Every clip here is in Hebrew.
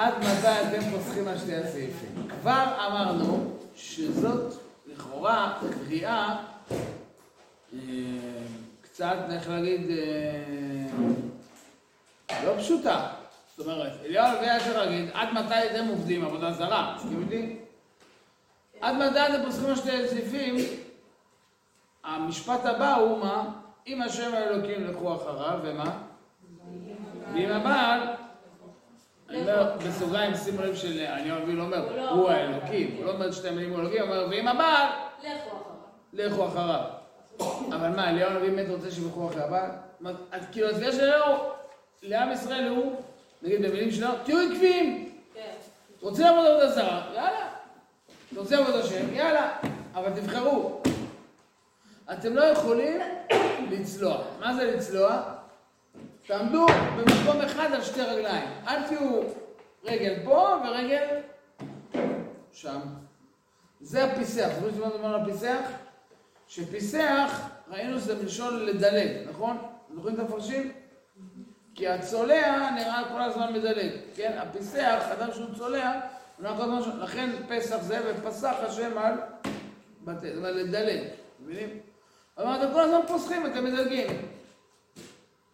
עד מתי אתם פוסחים על שתי הסעיפים? כבר אמרנו שזאת לכאורה קריאה אה, קצת, איך להגיד, אה, לא פשוטה. זאת אומרת, אליהו הנביא היה להגיד, עד מתי אתם עובדים עבודה זרה? מסכים איתי? עד מתי אתם פוסחים על שתי סעיפים? המשפט הבא הוא מה? אם השם האלוקים לכו אחריו, ומה? ואם הבעל, אני אומר בסוגריים, שימו לב שאני הנביא לא אומר, הוא האלוקים, הוא לא אומר שתי מילים הוא אלוקים, הוא אומר, ואם הבעל, לכו אחריו. אבל מה, אליהו הנביא באמת רוצה שילכו אחרי הבעל? כאילו התביעה של אליהו לעם ישראל הוא, נגיד במילים שלנו, תהיו עקביים. כן. רוצים לעבוד עבודה זרה, יאללה. רוצים לעבוד השם, יאללה. אבל תבחרו. אתם לא יכולים לצלוע. מה זה לצלוע? תעמדו במקום אחד על שתי רגליים. אל תהיו רגל פה ורגל שם. זה הפיסח. יודעים מה מדבר על הפיסח? שפיסח, ראינו שזה מלשון לדלג, נכון? זוכרים את המפרשים? כי הצולע נראה כל הזמן מדלג, כן? הפיסח, אדם שהוא צולע, הוא נראה כל הזמן, לכן פסח זה ופסח השם על בתי, זאת אומרת לדלג, מבינים? אבל אתם כל הזמן פוסחים, אתם מדלגים.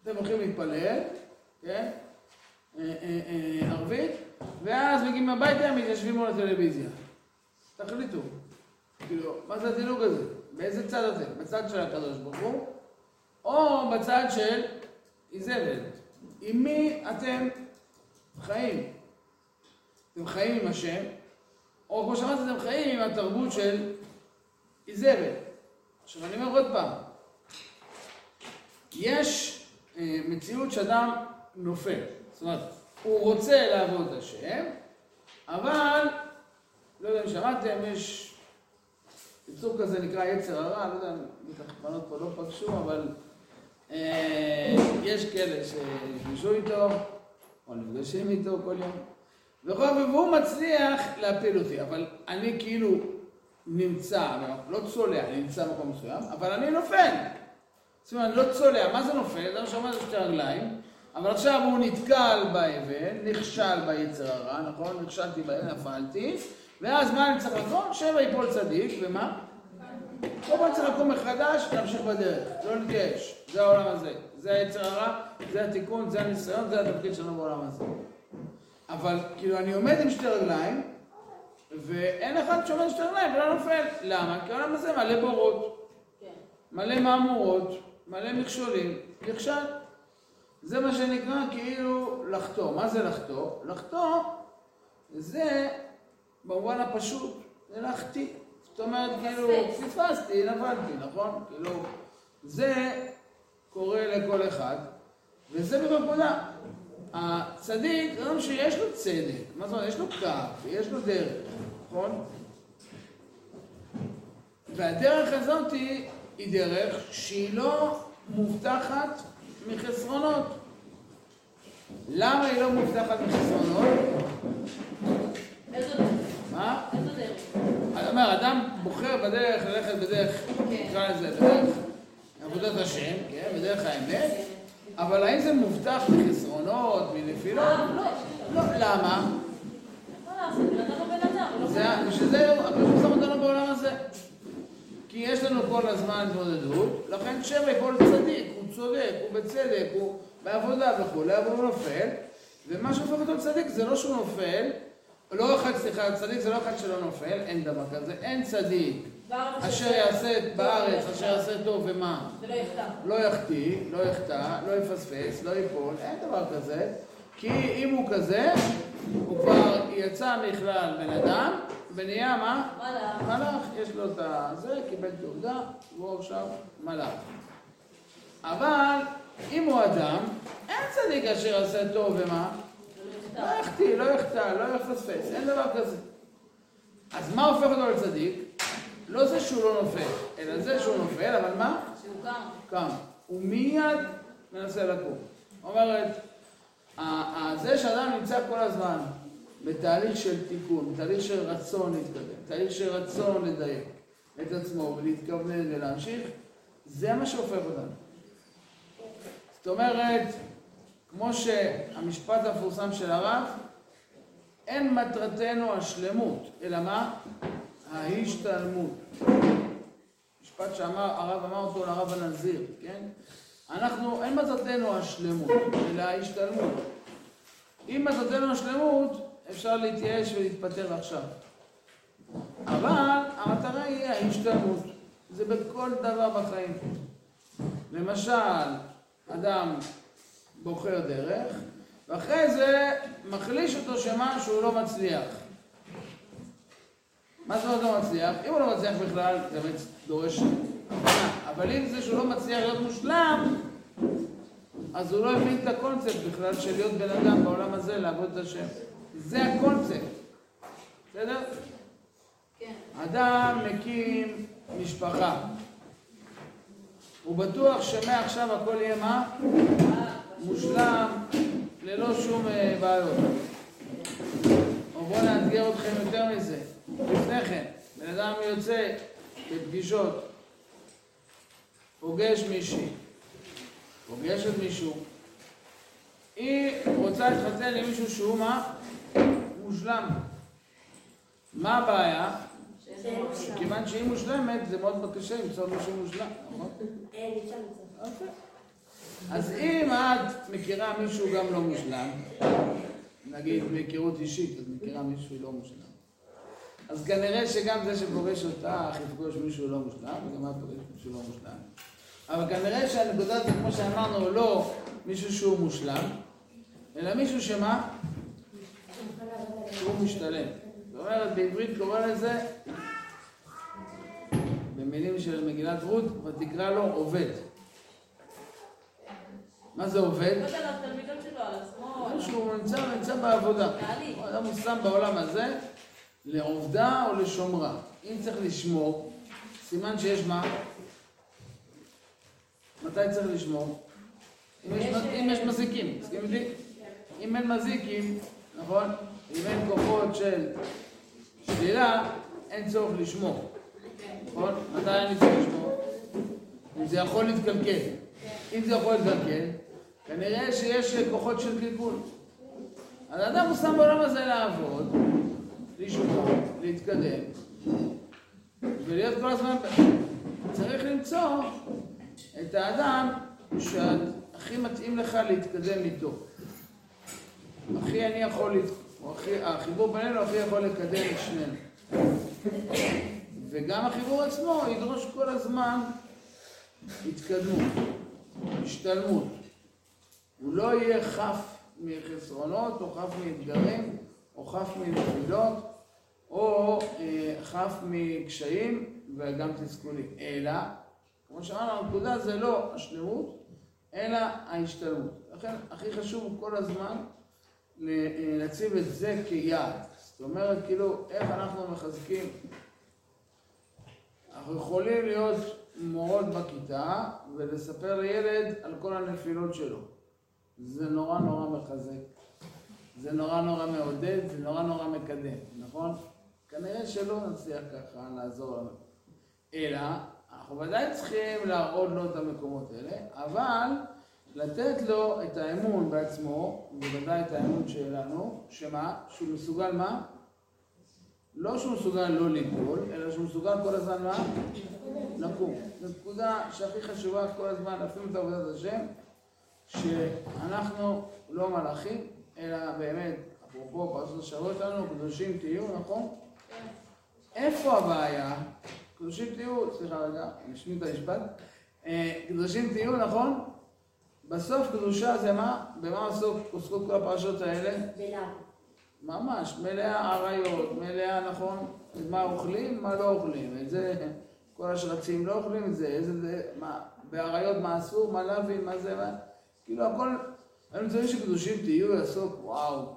אתם הולכים להתפלל, כן? אה, אה, אה, ערבית, ואז מגיעים הביתה, מתיישבים מול הטלוויזיה. תחליטו. כאילו, מה זה הדילוג הזה? באיזה צד אתם? בצד של הקדוש ברוך הוא, או בצד של איזבל? עם מי אתם חיים? אתם חיים עם השם, או כמו שאמרתי, אתם חיים עם התרבות של איזבל. עכשיו אני אומר עוד פעם, יש מציאות שאדם נופל. זאת אומרת, הוא רוצה לעבוד את השם, אבל, לא יודע אם שמעתם, יש יצור כזה נקרא יצר הרע, לא יודע, בטח בנות פה לא פגשו, אבל אה, יש כאלה שנפגשו איתו, או נפגשים איתו כל יום, והוא מצליח להפיל אותי, אבל אני כאילו נמצא, לא צולע, נמצא במקום מסוים, אבל אני נופל. זאת אומרת, אני לא צולע, מה זה נופל? זה מה שאומר זה שתי רגליים, אבל עכשיו הוא נתקל באבן, נכשל ביצר הרע, נכון? נכשלתי באבן, נפלתי, ואז מה אני צריך לעשות? שבע יפול צדיק, ומה? כל פעם צריך לקום מחדש, להמשיך בדרך, לא להתייאש. זה העולם הזה. זה היצר הרע, זה התיקון, זה הניסיון, זה התפקיד שלנו בעולם הזה. אבל כאילו אני עומד עם שתי רגליים, ואין אחד שעומד עם שתי רגליים ולא נופל. למה? כי העולם הזה מלא בורות, כן. מלא מהמורות, מלא מכשולים, נכשל. זה מה שנקרא כאילו לחטוא. מה זה לחטוא? לחטוא זה במובן הפשוט, זה להחטיא. זאת אומרת, כאילו, פספסתי, נפלתי, נכון? כאילו, זה קורה לכל אחד, וזה בדיוק נקודה. הצדיק, זה אומר שיש לו צדק, מה זאת אומרת? יש לו קו, יש לו דרך, נכון? והדרך הזאת היא דרך שהיא לא מובטחת מחסרונות. למה היא לא מובטחת מחסרונות? איזה דרך? מה? איזה דרך? אני אומר, אדם בוחר בדרך ללכת בדרך, נקרא לזה, בדרך עבודת השם, כן, בדרך האמת, אבל האם זה מובטח מחסרונות, מנפילות? לא. לא, למה? בשביל זה הקדוש ברוך אותנו. כי יש לנו כל הזמן התמודדות, לכן שם יפול צדיק, הוא צודק, הוא בצדק, הוא בעבודה וכולי, אבל הוא נופל, ומה שהופך אותו לצדיק זה לא שהוא נופל, לא אחד, סליחה, צדיק זה לא אחד שלא נופל, אין דבר כזה, אין צדיק אשר יעשה בארץ, אשר יעשה טוב ומה? לא יחטיא, לא יחטא, לא יפספס, לא ייפול, אין דבר כזה, כי אם הוא כזה, הוא כבר יצא מכלל בן אדם, ונהיה מה? מלאך. מלאך, יש לו את זה, קיבל תעודה, והוא עכשיו מלאך. אבל אם הוא אדם, אין צדיק אשר יעשה טוב ומה? לא יחטיא, לא יחטא, לא יפספס, אין דבר כזה. אז מה הופך אותו לצדיק? לא זה שהוא לא נופל, אלא זה שהוא נופל, אבל מה? שהוא קם. קם. הוא מיד מנסה לקום. אומרת, זה שאדם נמצא כל הזמן בתהליך של תיקון, בתהליך של רצון להתקדם, בתהליך של רצון לדייק את עצמו ולהתכוונן ולהמשיך, זה מה שהופך אותנו. זאת אומרת, כמו שהמשפט המפורסם של הרב, אין מטרתנו השלמות, אלא מה? ההשתלמות. משפט שאמר, הרב אמר אותו לרב הנזיר, כן? אנחנו, אין מטרתנו השלמות, אלא ההשתלמות. אם מטרתנו השלמות, אפשר להתייאש ולהתפטר עכשיו. אבל המטרה היא ההשתלמות. זה בכל דבר בחיים. למשל, אדם בוחר דרך, ואחרי זה מחליש אותו שמה שהוא לא מצליח. מה זאת אומרת לא מצליח? אם הוא לא מצליח בכלל, זה באמת דורש הבנה. אבל אם זה שהוא לא מצליח להיות מושלם, אז הוא לא הבין את הקונספט בכלל של להיות בן אדם בעולם הזה, לעבוד את השם. זה הקונספט. בסדר? כן. אדם מקים משפחה. הוא בטוח שמעכשיו הכל יהיה מה? מושלם, ללא שום אה, בעיות. או בואו נאתגר אתכם יותר מזה. לפני כן, בן אדם יוצא בפגישות, פוגש מישהי, פוגש את מישהו, היא רוצה להתחתן עם מישהו שהוא מה? מושלם. מה הבעיה? כיוון שהיא מושלמת, זה מאוד קשה למצוא מישהו מושלם, נכון? אוקיי. אז אם את מכירה מישהו גם לא מושלם, נגיד מהיכרות אישית, את מכירה מישהו לא מושלם, אז כנראה שגם זה שפוגש אותך יפגוש מישהו לא מושלם, וגם את פוגשת מישהו לא מושלם. אבל כנראה שהנקודה זה, כמו שאמרנו, לא מישהו שהוא מושלם, אלא מישהו שמה? שהוא משתלם. זאת אומרת, בעברית קורא לזה, במילים של מגילת רות, ותקרא לו עובד. מה זה עובד? לא שהוא נמצא, נמצא בעבודה. תהליך. הוא אדם מושם בעולם הזה לעובדה או לשומרה. אם צריך לשמור, סימן שיש מה? מתי צריך לשמור? אם יש מזיקים, מסכים איתי? אם אין מזיקים, נכון? אם אין כוחות של שלילה, אין צורך לשמור. נכון? מתי אני צריך לשמור? אם זה יכול להתקלקל. אם זה יכול להתקלקל, כנראה שיש כוחות של קלקול. אז האדם הוא שם בעולם הזה לעבוד, לשמור, להתקדם, ולהיות כל הזמן... צריך למצוא את האדם שהכי מתאים לך להתקדם איתו. הכי אני יכול, להת- או הכי, החיבור בינינו הכי יכול לקדם את שנינו. וגם החיבור עצמו ידרוש כל הזמן התקדמות, השתלמות. הוא לא יהיה חף מחסרונות, או חף מאתגרים, או חף מנפילות, או אה, חף מקשיים וגם תסכולים. אלא, כמו שאמרנו, הנקודה זה לא השלמות, אלא ההשתלמות. לכן הכי חשוב כל הזמן להציב את זה כיעד. זאת אומרת, כאילו, איך אנחנו מחזקים אנחנו יכולים להיות מורות בכיתה ולספר לילד על כל הנפילות שלו. זה נורא נורא מחזק. זה נורא נורא מעודד, זה נורא נורא מקדם, נכון? כנראה שלא נצליח ככה לעזור לנו. אלא, אנחנו ודאי צריכים להראות לו את המקומות האלה, אבל לתת לו את האמון בעצמו, בוודאי את האמון שלנו, שמה? שהוא מסוגל מה? לא שהוא מסוגל לא ליפול, אלא שהוא מסוגל כל הזמן מה? לקום. זו נקודה שהכי חשובה כל הזמן, אפילו את עבודת השם, שאנחנו לא מלאכים, אלא באמת, אפרופו פרשת השבוע שלנו, קדושים תהיו, נכון? איפה הבעיה? קדושים תהיו, סליחה רגע, נשמיט את המשפט. אה, קדושים תהיו, נכון? בסוף קדושה זה מה? במה עוסק- עוסקות כל הפרשות האלה? ממש, מלאה עריות, מלאה, נכון, מה אוכלים, מה לא אוכלים, את זה, כל השרצים לא אוכלים את זה, איזה זה, מה, בעריות מה אסור, מה להביא, מה זה, מה, כאילו הכל, אני מצטער שקדושים תהיו לעסוק, וואו,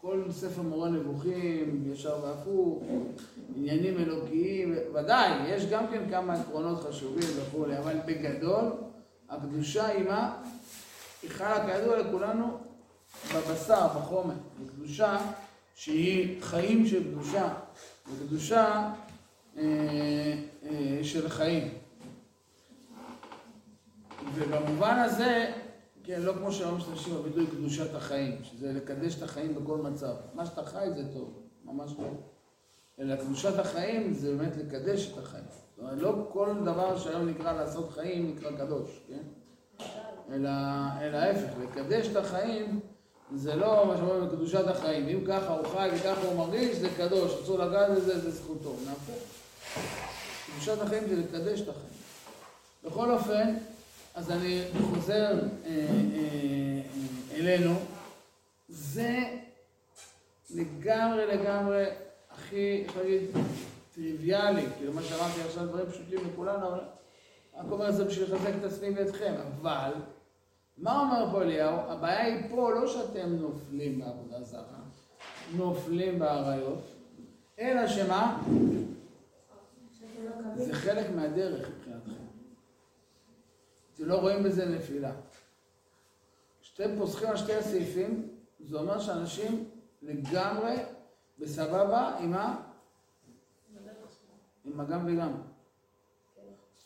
כל ספר מורה נבוכים, ישר והפוך, עניינים אלוקיים, ודאי, יש גם כן כמה עקרונות חשובים וכולי, אבל בגדול, הקדושה היא מה? היא חלה כידוע לכולנו בבשר, בחומר, בקדושה שהיא חיים של קדושה, וקדושה אה, אה, של חיים. ובמובן הזה, כן, לא כמו שהיום משתמשים בביטוי קדושת החיים, שזה לקדש את החיים בכל מצב. מה שאתה חי זה טוב, ממש לא. אלא קדושת החיים זה באמת לקדש את החיים. זאת אומרת, לא כל דבר שהיום נקרא לעשות חיים נקרא קדוש, כן? אלא, ההפך, לקדש את החיים זה לא מה שאומרים בקדושת החיים. אם ככה הוא חי וככה הוא מרגיש, זה קדוש, אסור לגעת בזה, זה זכותו. נהפוך. קדושת החיים זה לקדש את החיים. בכל אופן, אז אני חוזר אה, אה, אלינו. זה לגמרי לגמרי הכי, איך להגיד, טריוויאלי, כאילו מה שאמרתי עכשיו דברים פשוטים לכולנו, אבל רק אומר את זה בשביל לחזק את עצמי ואתכם. אבל, מה אומר פה אליהו? הבעיה היא פה לא שאתם נופלים בעבודה זרה, נופלים באריות, אלא שמה? זה חלק מהדרך מבחינתכם. אתם לא רואים בזה נפילה. כשאתם פוסחים על שתי הסעיפים, זה אומר שאנשים לגמרי בסבבה עם ה... עם הגם וגם.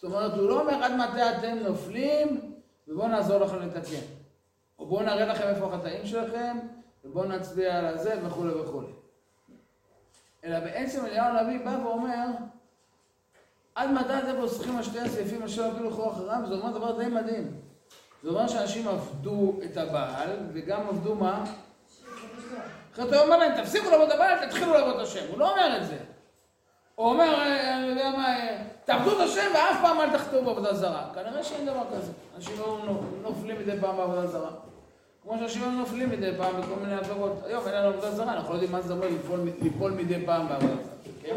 זאת אומרת, הוא לא אומר עד מתי אתם נופלים ובואו נעזור לכם לתקן. או בואו נראה לכם איפה החטאים שלכם ובואו נצביע על הזה וכולי וכולי. אלא בעצם אליהו הנביא בא ואומר עד מתי אתם פוסחים על שתי הסעיפים אשר אפילו לכו אחריו? זה אומר דבר די מדהים. זה אומר שאנשים עבדו את הבעל וגם עבדו מה? אחרי אתה אומר להם, תפסיקו לעבוד הבעל, תתחילו לעבוד השם. הוא לא אומר את זה. הוא אומר, אה, אני יודע מה, אה, תעבדו את השם ואף פעם אל תחתרו בעבודה זרה. כנראה שאין דבר כזה. אנשים לא נופלים מדי פעם בעבודה זרה. כמו שאנשים לא נופלים מדי פעם בכל מיני עבירות. היום אין לנו עבודה זרה, אנחנו לא יודעים מה זה אומר ליפול מדי פעם בעבודה זרה. כן?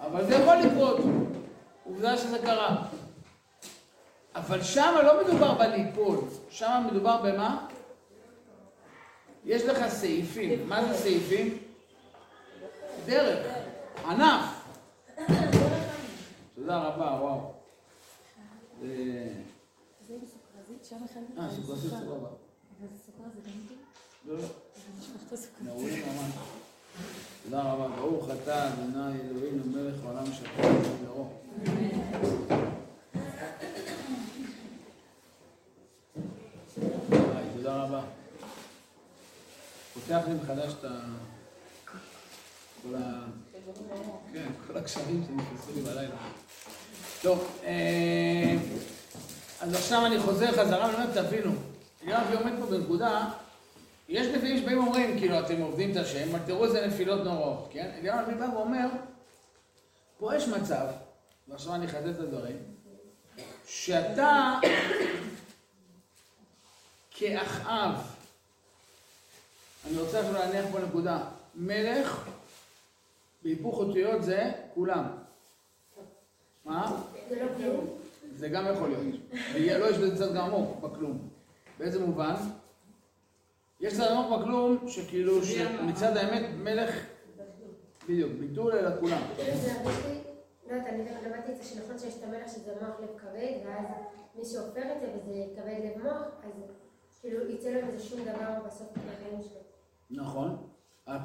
אבל זה יכול לקרות. עובדה שזה קרה. אבל שם לא מדובר בליפול, שם מדובר במה? יש לך סעיפים. מה זה סעיפים? דרך, ענף. תודה רבה, וואו. זה בסוכרזית, שם אחד אה, סוכרזית סבבה. אבל זה גם? לא, לא. תודה רבה. ברוך אתה, אדוני אלוהינו מלך העולם שפר ודברו. היי, תודה רבה. פותח לי מחדש את. כל ה... כל הקשרים שנכנסו לי בלילה. טוב, אה, אז עכשיו אני חוזר חזרה ואני אומר, תבינו, הנביא עומד פה בנקודה, יש נביאים שבאים ואומרים, כאילו, אתם עובדים את השם, אבל תראו איזה נפילות נוראות, כן? אליהו הנביא בא ואומר, פה יש מצב, ועכשיו אני אחדד את הדברים, שאתה כאחאב, אני רוצה עכשיו להניח פה נקודה, מלך בהיפוך אותיות זה כולם. מה? זה לא כלום. זה גם יכול להיות. לא יש בזה צד גם עמוק בכלום. באיזה מובן? יש צד עמוק בכלום, שכאילו, שמצד האמת מלך, בדיוק, ביטול אלא כולם. כאילו זה הרגיש לי, לא יודעת, אני גם למדתי את זה שנכון שיש את המלך שזה מוח לב כבד, ואז מי שהופר את זה וזה כבד לב מוח, אז כאילו יצא לו מזה שום דבר בסוף בחיים שלו. נכון.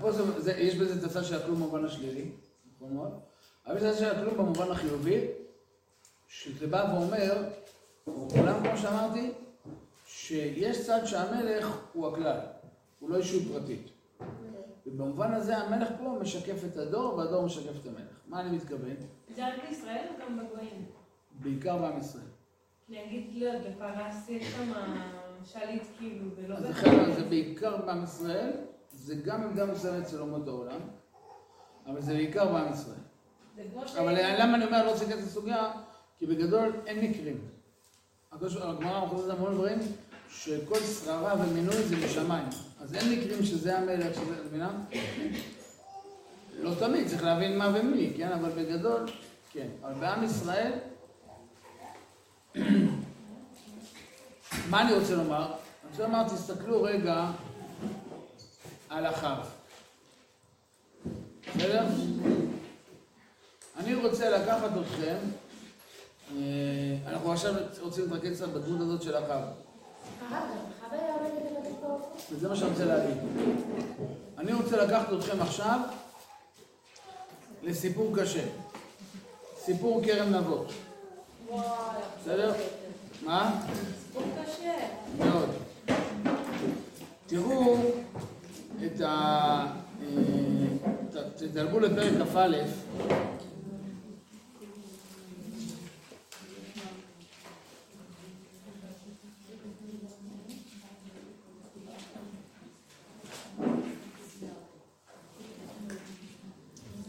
פה זה, זה, יש בזה את הצד של הכלום במובן השלילי, נכון מאוד. אבל יש את הצד של הכלום במובן החיובי, שזה בא ואומר, או כולם כמו שאמרתי, שיש צד שהמלך הוא הכלל, הוא לא ישות פרטית. ובמובן הזה המלך פה משקף את הדור והדור משקף את המלך. מה אני מתכוון? זה רק בישראל או גם בגויים? בעיקר בעם ישראל. נגיד, לא בפרס יש שם שליט כאילו, ולא זה בעיקר בעם ישראל, זה גם עמדה מסוימת אצל אומות העולם, אבל זה בעיקר בעם ישראל. כמו ש... אבל למה אני אומר לא צריך את הסוגיה? כי בגדול אין מקרים. הגמרא מחוזרת המון דברים שכל שררה ומינוי זה משמיים. אז אין מקרים שזה המלך, שזה, את מבינה? לא תמיד, צריך להבין מה ומי, כן? אבל בגדול, כן. אבל בעם ישראל, מה אני רוצה לומר? אני רוצה לומר, תסתכלו רגע על אחאב. בסדר? אני רוצה לקחת אתכם, אה, אנחנו עכשיו רוצים להתרכז קצת בדמות הזאת של פה. וזה מה שאני רוצה להגיד. אני רוצה לקחת אתכם עכשיו לסיפור קשה. סיפור כרם נבות. בסדר? מה? סיפור קשה. מאוד. את ה... אה, תדלגו לפרק כ"א.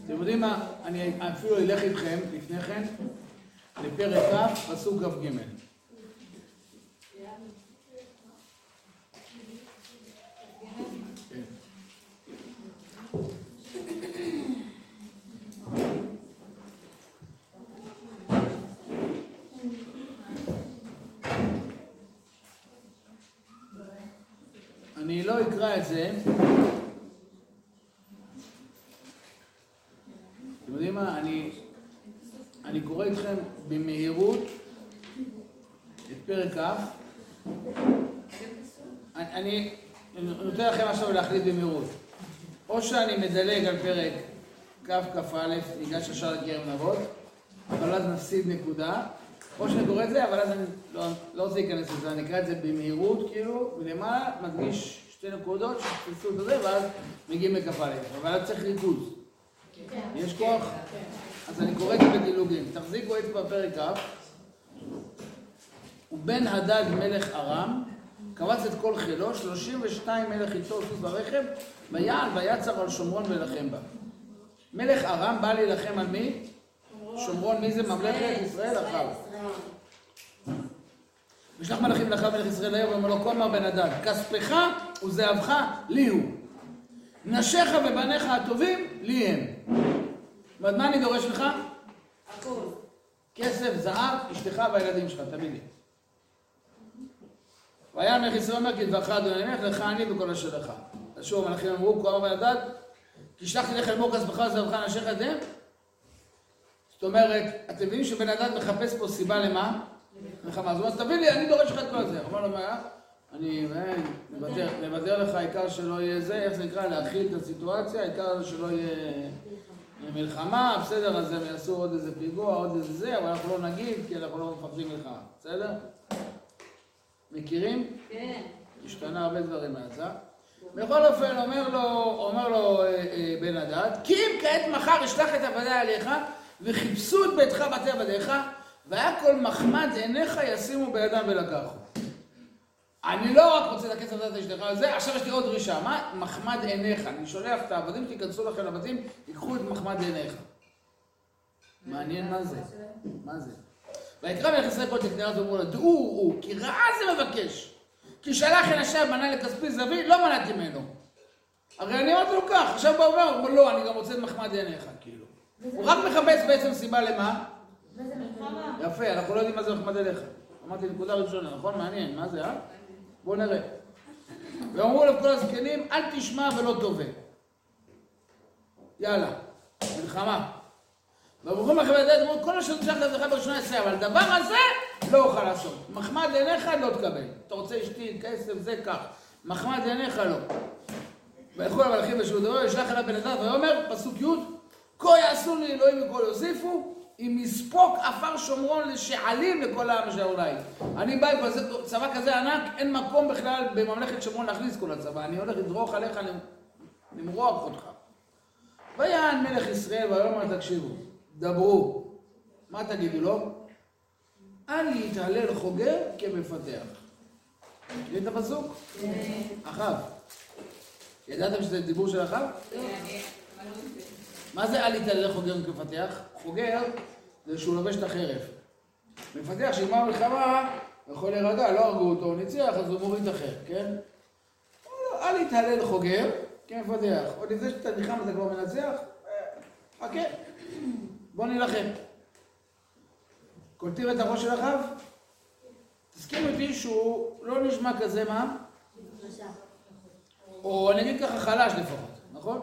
אתם יודעים מה, אני אפילו אלך איתכם לפני כן לפרק כ', פסוק כ"ג. לא אקרא את זה. אתם יודעים מה? אני, אני קורא איתכם במהירות את פרק כ'. אני, אני נותן לכם עכשיו להחליט במהירות. או שאני מדלג על פרק ככ"א, ניגש ישר לקרן אבות, אבל אז נפסיד נקודה, או שאני קורא את זה, אבל אז אני לא, לא רוצה להיכנס לזה, אני אקרא את זה במהירות, כאילו, ולמעלה מדגיש שתי נקודות שתפסו את זה, ואז מגיעים לכ"א, אבל צריך ריכוז. יש כוח? אז אני קורא את זה בדילוגים. תחזיקו אצבע בפרק כ', ובן הדד מלך ארם, קבץ את כל חילו, 32 מלך איתו סוס ברכב, ויעל ויצר על שומרון ולחם בה. מלך ארם בא להילחם על מי? שומרון, מי זה ממלכת ישראל? אחאב. ושלח מלאכים לאחר מלך ישראל היום, ואומר לו, כה אמר בן הדד, כספך וזהבך לי הוא. נשיך ובניך הטובים לי הם. ועד מה אני דורש ממך? הכל. כסף, זהב, אשתך והילדים שלך, תביא לי. והיה מלך ישראל אומר כי דברך אדוני מלך לך אני וכל אשר לך. אז שוב המלאכים אמרו כה אמר בן הדד כי שלחתי לך לאמור כספך וזהבך נשיך את הם. זאת אומרת, אתם מבינים שבן הדד מחפש פה סיבה למה? אז הוא אומר, תביא לי, אני דורש לך את כל זה. אמר לו, מה? אני מוותר, לך, העיקר שלא יהיה זה, איך זה נקרא? להכיל את הסיטואציה, העיקר שלא יהיה מלחמה, בסדר, אז הם יעשו עוד איזה פיגוע, עוד איזה זה, אבל אנחנו לא נגיד, כי אנחנו לא מפחדים מלחמה, בסדר? מכירים? כן. השתנה הרבה דברים מאז, אה? בכל אופן, אומר לו, אומר לו אה, אה, בן הדד, כי אם כעת מחר אשלח את עבדי עליך, וחיפשו את ביתך בתי עבדיך, והיה כל מחמד עיניך ישימו בידם ולקחו. אני לא רק רוצה את הכסף הזה אשתך וזה, עכשיו יש לי עוד דרישה. מה מחמד עיניך? אני שולח את העבדים, תיכנסו לכם לבתים, ייקחו את מחמד עיניך. מעניין מה זה. מה זה? ויקרא מלך ישראל כל תקנה אז ואמרו לו, דעו הוא, כי רעה זה מבקש. כי שלח אל השב מנה לכספי זווית, לא מנעתי ממנו. הרי אני אמרתי לו כך, עכשיו בא ואומר, הוא אומר, לא, אני גם רוצה את מחמד עיניך, כאילו. הוא רק מחפש בעצם סיבה למה? יפה, אנחנו לא יודעים מה זה מחמד עיניך. אמרתי נקודה ראשונה, נכון? מעניין, מה זה, אה? בואו נראה. ואמרו לו כל הזקנים, אל תשמע ולא תובע. יאללה, מלחמה. ואמרו לכם לדעת, אמרו, כל מה שתשלח לעצמך בראשונה יעשה, אבל הדבר הזה לא אוכל לעשות. מחמד עיניך לא תקבל. אתה רוצה אשתי, כסף, זה כך. מחמד עיניך לא. וילכו למלאכים ושהוא דבר, ישלח אליו בן אדם, ויאמר, פסוק י', כה יעשו לי אלוהים וכה יוסיפו, אם יספוק עפר שומרון לשעלים לכל העם אשר אולי. אני בא עם צבא כזה ענק, אין מקום בכלל בממלכת שומרון להכניס כל הצבא. אני הולך לדרוך עליך, למרוח אותך. ויען מלך ישראל ויאמר תקשיבו, דברו. מה תגידו לו? אל יתהלל חוגר כמפתח. מכירים את הפסוק? אחאב. ידעתם שזה דיבור של אחאב? מה זה אל יתהלל חוגר כמפתח? חוגר זה שהוא לובש את החרב. מפתח שאם המלחמה, הוא יכול להירגע, לא הרגו אותו, הוא ניצח, אז הוא מוריד את החרב, כן? אל יתהלל חוגר כמפתח. עוד לפני שאתה נלחם אתה כבר מנצח? אה, חכה, בוא נילחם. קולטים את הראש של אחאב? תסכים איתי שהוא לא נשמע כזה מה? או אני אגיד ככה חלש לפחות, נכון?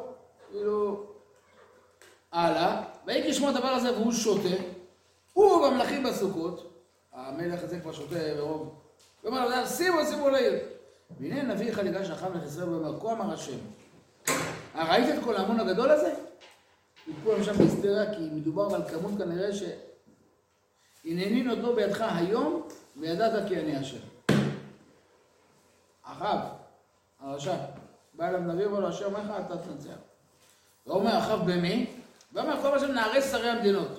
כאילו... הלאה, ויהי כשמו הדבר הזה והוא שותה, הוא במלכים בסוכות, המלך הזה כבר שותה ברוב, ואומר לו, שימו, שימו לעיר. והנה נביא אחד ניגש לאחר מלך ישראל ואומר, כה אמר השם, ראית את כל ההמון הגדול הזה? להם שם בהיסטריה, כי מדובר על כמות כנראה ש... הנני נותנו בידך היום, וידעת כי אני השם. אחאב, הרשע, בא אליו נביא ואומר לו, השם אומר לך, אתה תנצח. ואומר אחאב במי? ואומר כל השם נערי שרי המדינות.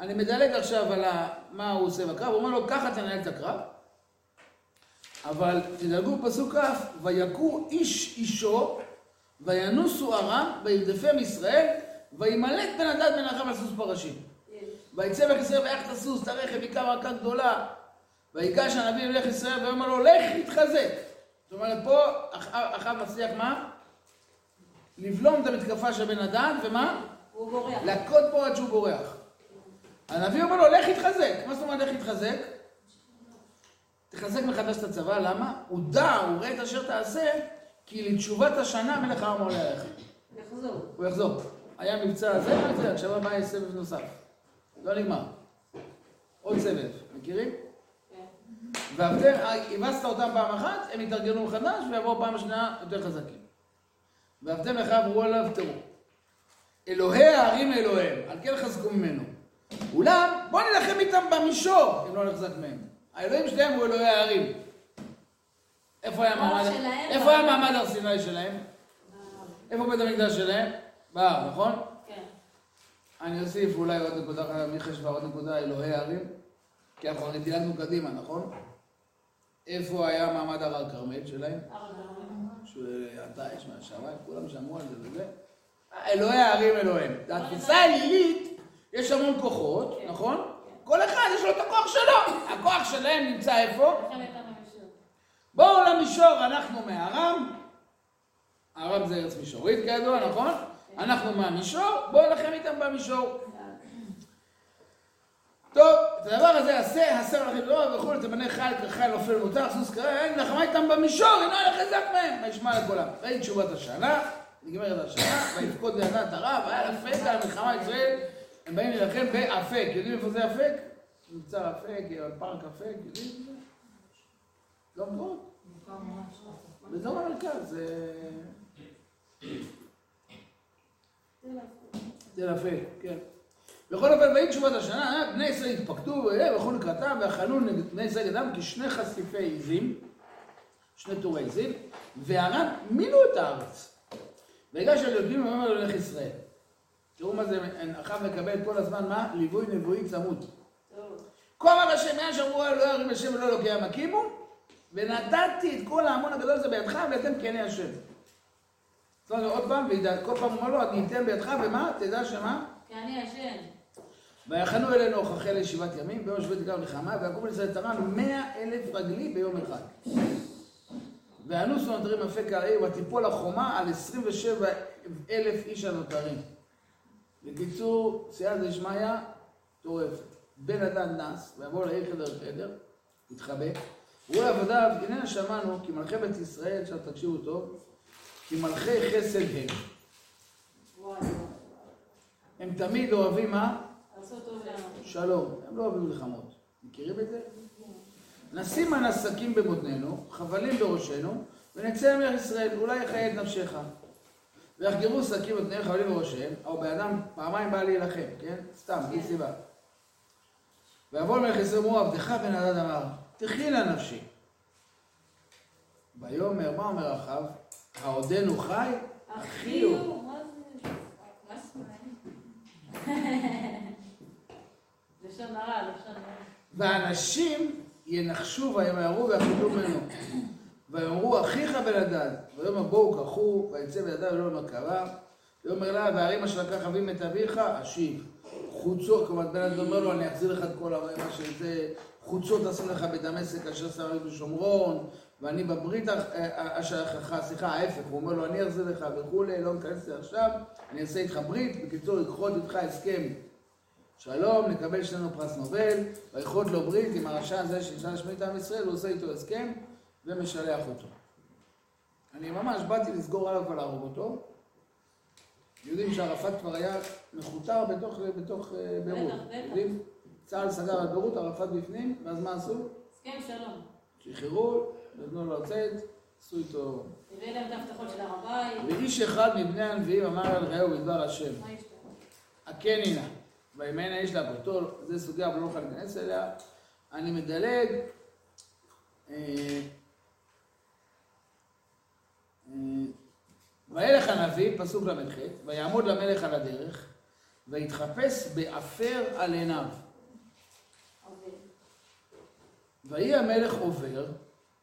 אני מדלג עכשיו על מה הוא עושה בקרב, הוא אומר לו ככה תנהל את הקרב, אבל תדאגו פסוק כ', ויכו איש אישו, וינוסו ארם, וירדפם ישראל, וימלט בן הדד בן אחם על סוס פרשים. ויצא מלך ישראל ויחת הסוס, את הרכב, היכה מכה גדולה. ויגש הנביא למלך ישראל ואומר לו, לך תתחזק. זאת אומרת, פה אח- אחאב מצליח מה? לבלום את המתקפה של בן הדד, ומה? הוא בורח. להכות בו עד שהוא בורח. הנביא אומר לו, לך תתחזק. מה זאת אומרת לך תתחזק? תחזק מחדש את הצבא, למה? הוא דע, הוא רואה את אשר תעשה, כי לתשובת השנה מלך העם עולה עליך. יחזור. הוא יחזור. היה מבצע זה, מבצע, עכשיו הבא יש סבב נוסף. לא נגמר. עוד סבב, מכירים? כן. הבסת אותם פעם אחת, הם יתארגנו מחדש ויבואו פעם שנייה יותר חזקים. ואבתם לך אמרו עליו תראו. אלוהי הערים אלוהיהם, על כן חזקו ממנו. אולם, בוא נילחם איתם במישור, אם לא נחזק מהם. האלוהים שלהם הוא אלוהי הערים. איפה היה מעמד, שלהם, איפה היה בהר. מעמד הר סיני שלהם? איפה בית המקדש שלהם? בהר, נכון? כן. אני אוסיף אולי עוד נקודה, אחת, מי חשבה עוד נקודה, אלוהי הערים? כי אנחנו הרי דילגנו קדימה, נכון? איפה היה מעמד הר הכרמל שלהם? הר הגרמל. שאתה יש מהשמיים, כולם שמעו על זה וזה. אלוהי הערים אלוהים. התפיסה האלילית, יש המון כוחות, כן. נכון? כן. כל אחד יש לו את הכוח שלו. הכוח שלהם נמצא איפה? בואו למישור, אנחנו מהארם. הארם זה ארץ מישורית כידוע, נכון? אנחנו מהמישור, בואו נלחם איתם במישור. טוב, את הדבר הזה עשה, הסר לכם דרור וכולי, תמנה חייל כחייל נופל מותר, סוס קרא, אין לחמה איתם במישור, אינו ילך חזק מהם, וישמע לכולם. ויהי תשובת השנה, נגמרת השנה, ויפקוד לידת הרב, והיה לפקע על מלחמה ישראל, הם באים להילחם באפק, יודעים איפה זה אפק? נמצא אפק, פארק אפק, יודעים איפה זה? לא נכון. באזור המרכז, זה... תל אפק, כן. בכל אופן, ויהי תשובת השנה, בני ישראל התפקדו והלכו לקראתם ואכלו נגד בני ישראל ידם כשני חשיפי עזים, שני טורי עזים, והרם מילאו את הארץ. ויגש על יודעים ואומר למלך ישראל. תראו מה זה, אחאב מקבל כל הזמן מה? ליווי נבואי צמוד. כה אמר השם, מאז שאמרו אלוהי הרים השם ולא אלוקי ים הקימו, ונתתי את כל ההמון הגדול הזה בידך, ואתם כעיני השם. זאת אומרת, עוד פעם, כל פעם הוא אומר לו, אני אתן בידך, ומה? תדע שמה? כי אני ישן. ויחנו אלינו הוכחי לישיבת ימים, ביום שביעי תקרא מלחמה, ויקום לישראל תרן מאה אלף רגלי ביום אחד. ואנוסו נותרים אפק העיר, ותיפול החומה על עשרים ושבע אלף איש הנותרים. בקיצור, סייעתא דשמיא, מטורפת. בן אדם נס, ויבוא לעיר חדר חדר, יתחבא. אמרו לעבדיו, הנה שמענו כי מלכי בית ישראל, עכשיו תקשיבו טוב, כי מלכי חסד הם. הם תמיד אוהבים מה? שלום, הם לא אוהבים מלחמות. מכירים את זה? נשים הנסקים במותנינו, חבלים בראשנו, ונצא למלך ישראל, אולי יחיה את נפשך. ויחגרו שקים במותניהם חבלים בראשיהם, או בן אדם פעמיים בא להילחם, כן? סתם, בלי סיבה. ויבוא למלך ישראל ואמרו, עבדך בן הדד אמר, תחי לה נפשי. ויאמר, מה אומר אחאב? העודנו חי? אחי הוא. ואנשים ינחשו וימהרו ויחלטו ממנו. ויאמרו אחיך בלדד, ויאמר בואו קחו, ויצא בידיו ולא במרכבה. ויאמר לה, והערים אשר לקח אבים את אביך, אשיב. חוצות, כלומר אדם אומר לו, אני אחזיר לך את כל הרי מה שזה, חוצות אשים לך בדמשק אשר שם לי בשומרון, ואני בברית אה, אשר אחיך, סליחה, ההפך, הוא אומר לו, אני אחזיר לך וכולי, לא ניכנס לזה עכשיו, אני אעשה איתך ברית, בקיצור, יכרות איתך הסכם שלום, נקבל שנינו פרס נובל, ויכרות לו ברית עם הרשע הזה שניסה לשמיד את עם ישראל, הוא עושה איתו הסכם ומשלח אותו. אני ממש באתי לסגור עליו ולהרוג אותו. יודעים שערפאת כבר היה מכותר בתוך, בתוך אה, ביירות. יודעים? צה"ל סגר את ביירות, ערפאת בפנים, ואז מה עשו? הסכם שלום. שחררו, נתנו לו לצאת, עשו איתו... הביא להם את ההבטחות של הר הבית. ואיש אחד מבני הנביאים אמר על רעהו בדבר השם. מה יש וימנה איש לאפוטו, זה סוגיה אבל לא נוכל להיכנס אליה. אני מדלג. אה, אה, וילך הנביא, פסוק ל"ח, ויעמוד למלך על הדרך, ויתחפש באפר על עיניו. ויהי המלך עובר,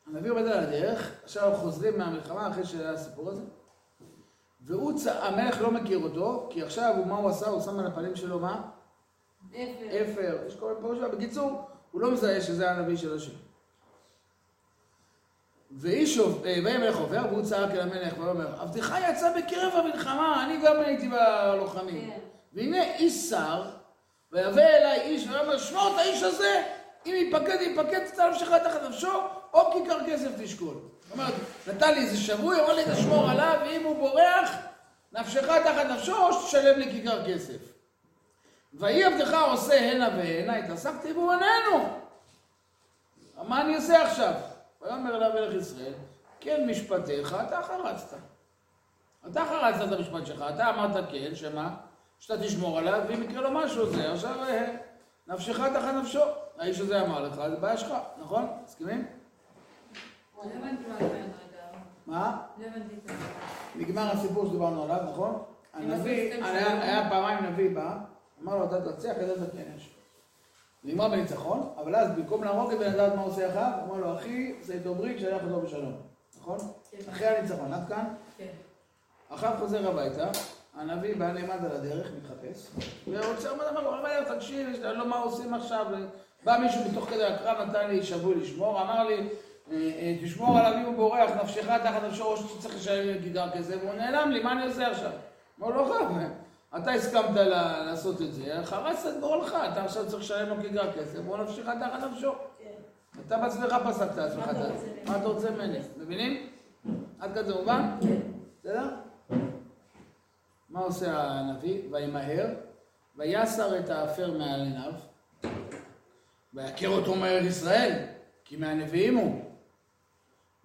הנביא עומד על הדרך, עכשיו חוזרים מהמלחמה אחרי שהיה הסיפור הזה, והוא, צ... המלך לא מכיר אותו, כי עכשיו הוא, מה הוא עשה? הוא שם על הפנים שלו מה? אפר. יש כל מיני פירושים, בקיצור, הוא לא מזהה שזה הנביא של השם. ואיש, עוב- אה, ויהי המלך עובר, והוא צעק אל המלך ואומר, עבדך יצא בקרב המלחמה, אני גם הייתי בלוחמים. כן. והנה איש שר, ויבא אליי איש ויאמר, שמור את האיש הזה, אם ייפקד, ייפקד תצא נפשך תחת נפשו, או כיכר כסף תשקול. זאת אומרת, נתן לי איזה שבוי, אמר לי תשמור עליו, ואם הוא בורח, נפשך תחת נפשו, או שתשלם לי כיכר כסף. ויהי עבדך עושה הנה והנה, התעסקתי והוא איננו. מה אני עושה עכשיו? ויאמר אליו מלך ישראל, כן משפטיך, אתה חרצת. אתה חרצת את המשפט שלך, אתה אמרת כן, שמה? שאתה תשמור עליו, ואם יקרה לו משהו זה, עכשיו אה, נפשך תחת נפשו. האיש הזה אמר לך, זה בעיה שלך, נכון? מסכימים? לא מה? לא. נגמר הסיפור שדיברנו עליו, נכון? הנביא. היה פעמיים נביא בא, אמר לו אתה זה כן יש. נגמר בניצחון, אבל אז במקום להרוג את בן אדם מה עושה אחריו? אמר לו אחי, זה איתו ברית שלח אותו בשלום, נכון? כן. אחרי הניצחון, עד כאן, כן. אחריו חוזר הביתה, הנביא בא נעמד על הדרך, מתחפש, ורוצה, אומר לו, לו, תקשיב, יש- לא מה עושים עכשיו, בא מישהו בתוך כדי הקרב, נתן לי שבוי לשמור, אמר לי, אה, אה, תשמור עליו אם הוא בורח, נפשך תחת נפשו, או שתצטרך לשלם כיכר כסף, והוא נעלם לי, מה אני עושה עכשיו? אמר לו, חב, אתה הסכמת לעשות את זה, חרצת את גורלך, אתה עכשיו צריך לשלם לו כיכר כסף, והוא נפשך תחת נפשו. כן. אתה בעצמך פסקת לעצמך את זה. מה אתה רוצה ממני? מבינים? עד כאן זה מובן? בסדר? מה עושה הנביא? וימהר, ויסר את האפר מעל עיניו, ויכר אותו מארץ ישראל, כי מהנביאים הוא.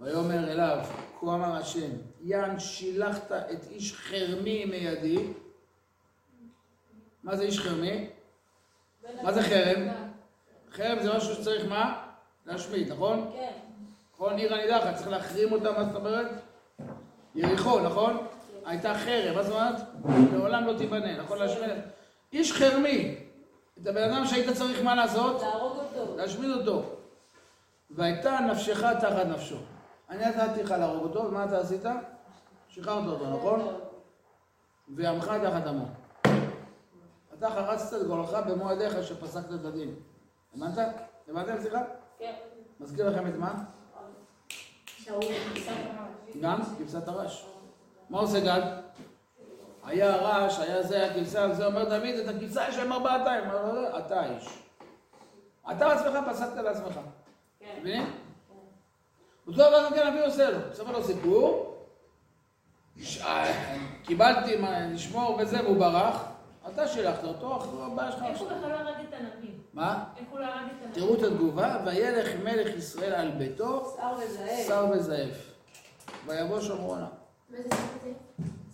ויאמר אליו, כה אמר השם, יען שילחת את איש חרמי מידי. מה זה איש חרמי? מה זה חרם? חרם זה משהו שצריך מה? להשמיד, נכון? כן. נכון? עיר הנידחת, צריך להחרים אותה, מה זאת אומרת? יריחו, נכון? הייתה חרם, מה זאת אומרת? לעולם לא תיבנה, נכון? להשמיד. איש חרמי, את הבן אדם שהיית צריך מה לעשות? להרוג אותו. להשמיד אותו. והייתה נפשך תחת נפשו. אני נתתי לך להרוג אותו, ומה אתה עשית? שחררת אותו, נכון? ועמך תחת עמו. אתה חרצת את גורלך במו ידיך שפסקת את הדין. הבנת? הבנתם, סליחה? כן. מזכיר לכם את מה? גם כבשת הרש. מה עושה גד? היה רעש, היה זה, היה כבשה, וזה אומר דוד, את הכבשה יש להם ארבעה תיים. אמר לו, "לא, אתה האיש. אתה בעצמך פסקת לעצמך. כן. מבינים? אותו דבר כן הנביא עושה לו. מספר לו סיפור, קיבלתי מה לשמור וזה, והוא ברח, אתה שילחת אותו, אחרי הבעיה שלך איך. הוא בכלל לא הרג את הנביא? מה? איך הוא לא הרג את הנביא? תראו את התגובה, וילך מלך ישראל על ביתו, שר וזעף. ויבוא שומרונה. מה זה זה?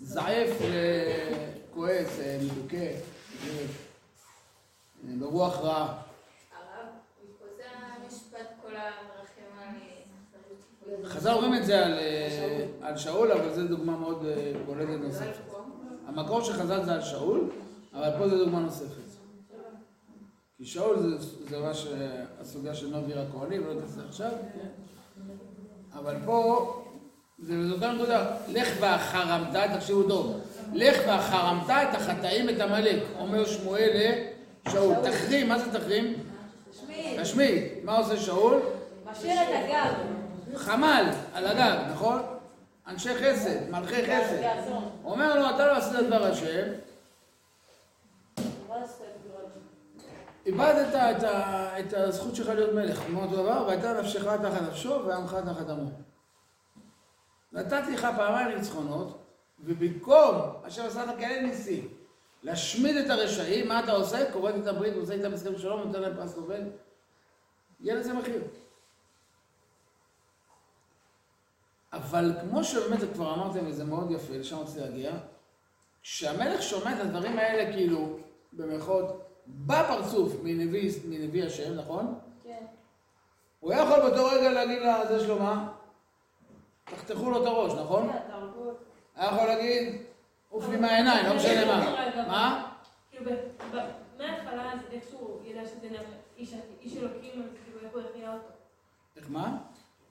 זעף אה, כועס, אה, מדוכא, אה, ברוח רעה. על חז"ל אומרים את זה על, אה, על שאול, אבל זו דוגמה מאוד אה, בולטת נוספת. המקור של חז"ל זה על שאול, אבל פה זו דוגמה נוספת. כי שאול זה, זה מה שהסוגיה של נובי הכהנים, לא נכנס עכשיו? אבל פה, זה זאת הנקודה, לך והחרמת, תקשיבו טוב, לך והחרמת את החטאים את עמלק, אומר שמואל לשאול, תחרים, מה זה תחרים? תשמיד. תשמיד, מה עושה שאול? משאיר את הגב. חמל על הגג, נכון? אנשי חסד, מלכי חסד. אומר לו, אתה לא עשית דבר השם? איבדת את, ה, את הזכות שלך להיות מלך. כמו אותו דבר, והייתה נפשך תחת נפשו ועמך תחת עמו. נתתי לך פעמיים ניצחונות, ובמקום אשר עשת כאלה ניסים, להשמיד את הרשעים, מה אתה עושה? כורת את הברית, עושה איתם הסכם שלום, נותן להם פרס נובל. יהיה לזה מחיר. אבל כמו שבאמת כבר אמרתם, וזה מאוד יפה, לשם רציתי להגיע, כשהמלך שומע את הדברים האלה, כאילו, במירכאות, בפרצוף מנביא, מנביא השם, נכון? כן. הוא היה יכול באותו רגע להגיד לזה שלו מה? תחתכו לו את הראש, נכון? כן, תרבות. היה יכול להגיד, עוף לי מהעיניים, לא משנה מה. מה? כאילו, מההתחלה איך שהוא ידע שזה איש אלוקים, אז כאילו, איך הוא החיה אותו? איך מה?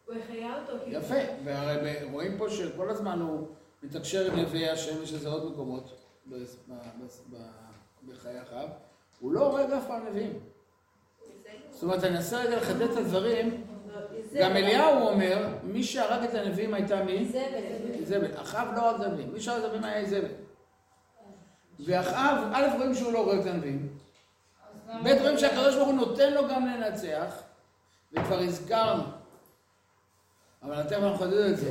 הוא החיה אותו, כאילו. יפה, והרי רואים פה שכל הזמן הוא מתקשר עם נביאי השם, יש לזה עוד מקומות ב- ב- ב- ב- בחיי אחאב. הוא לא הורג אף פעם נביאים. זאת אומרת, אני אנסה רגע לחדד את הדברים. גם אליהו אומר, מי שהרג את הנביאים הייתה מי? זבל. איזבל. אחאב לא הרג את הנביאים, מי שהרג את הנביאים היה איזבל. ואחאב, א' רואים שהוא לא הורג את הנביאים, ב' רואים שהקדוש ברוך הוא נותן לו גם לנצח, וכבר הזכרנו. אבל תכף אנחנו נחדד את זה.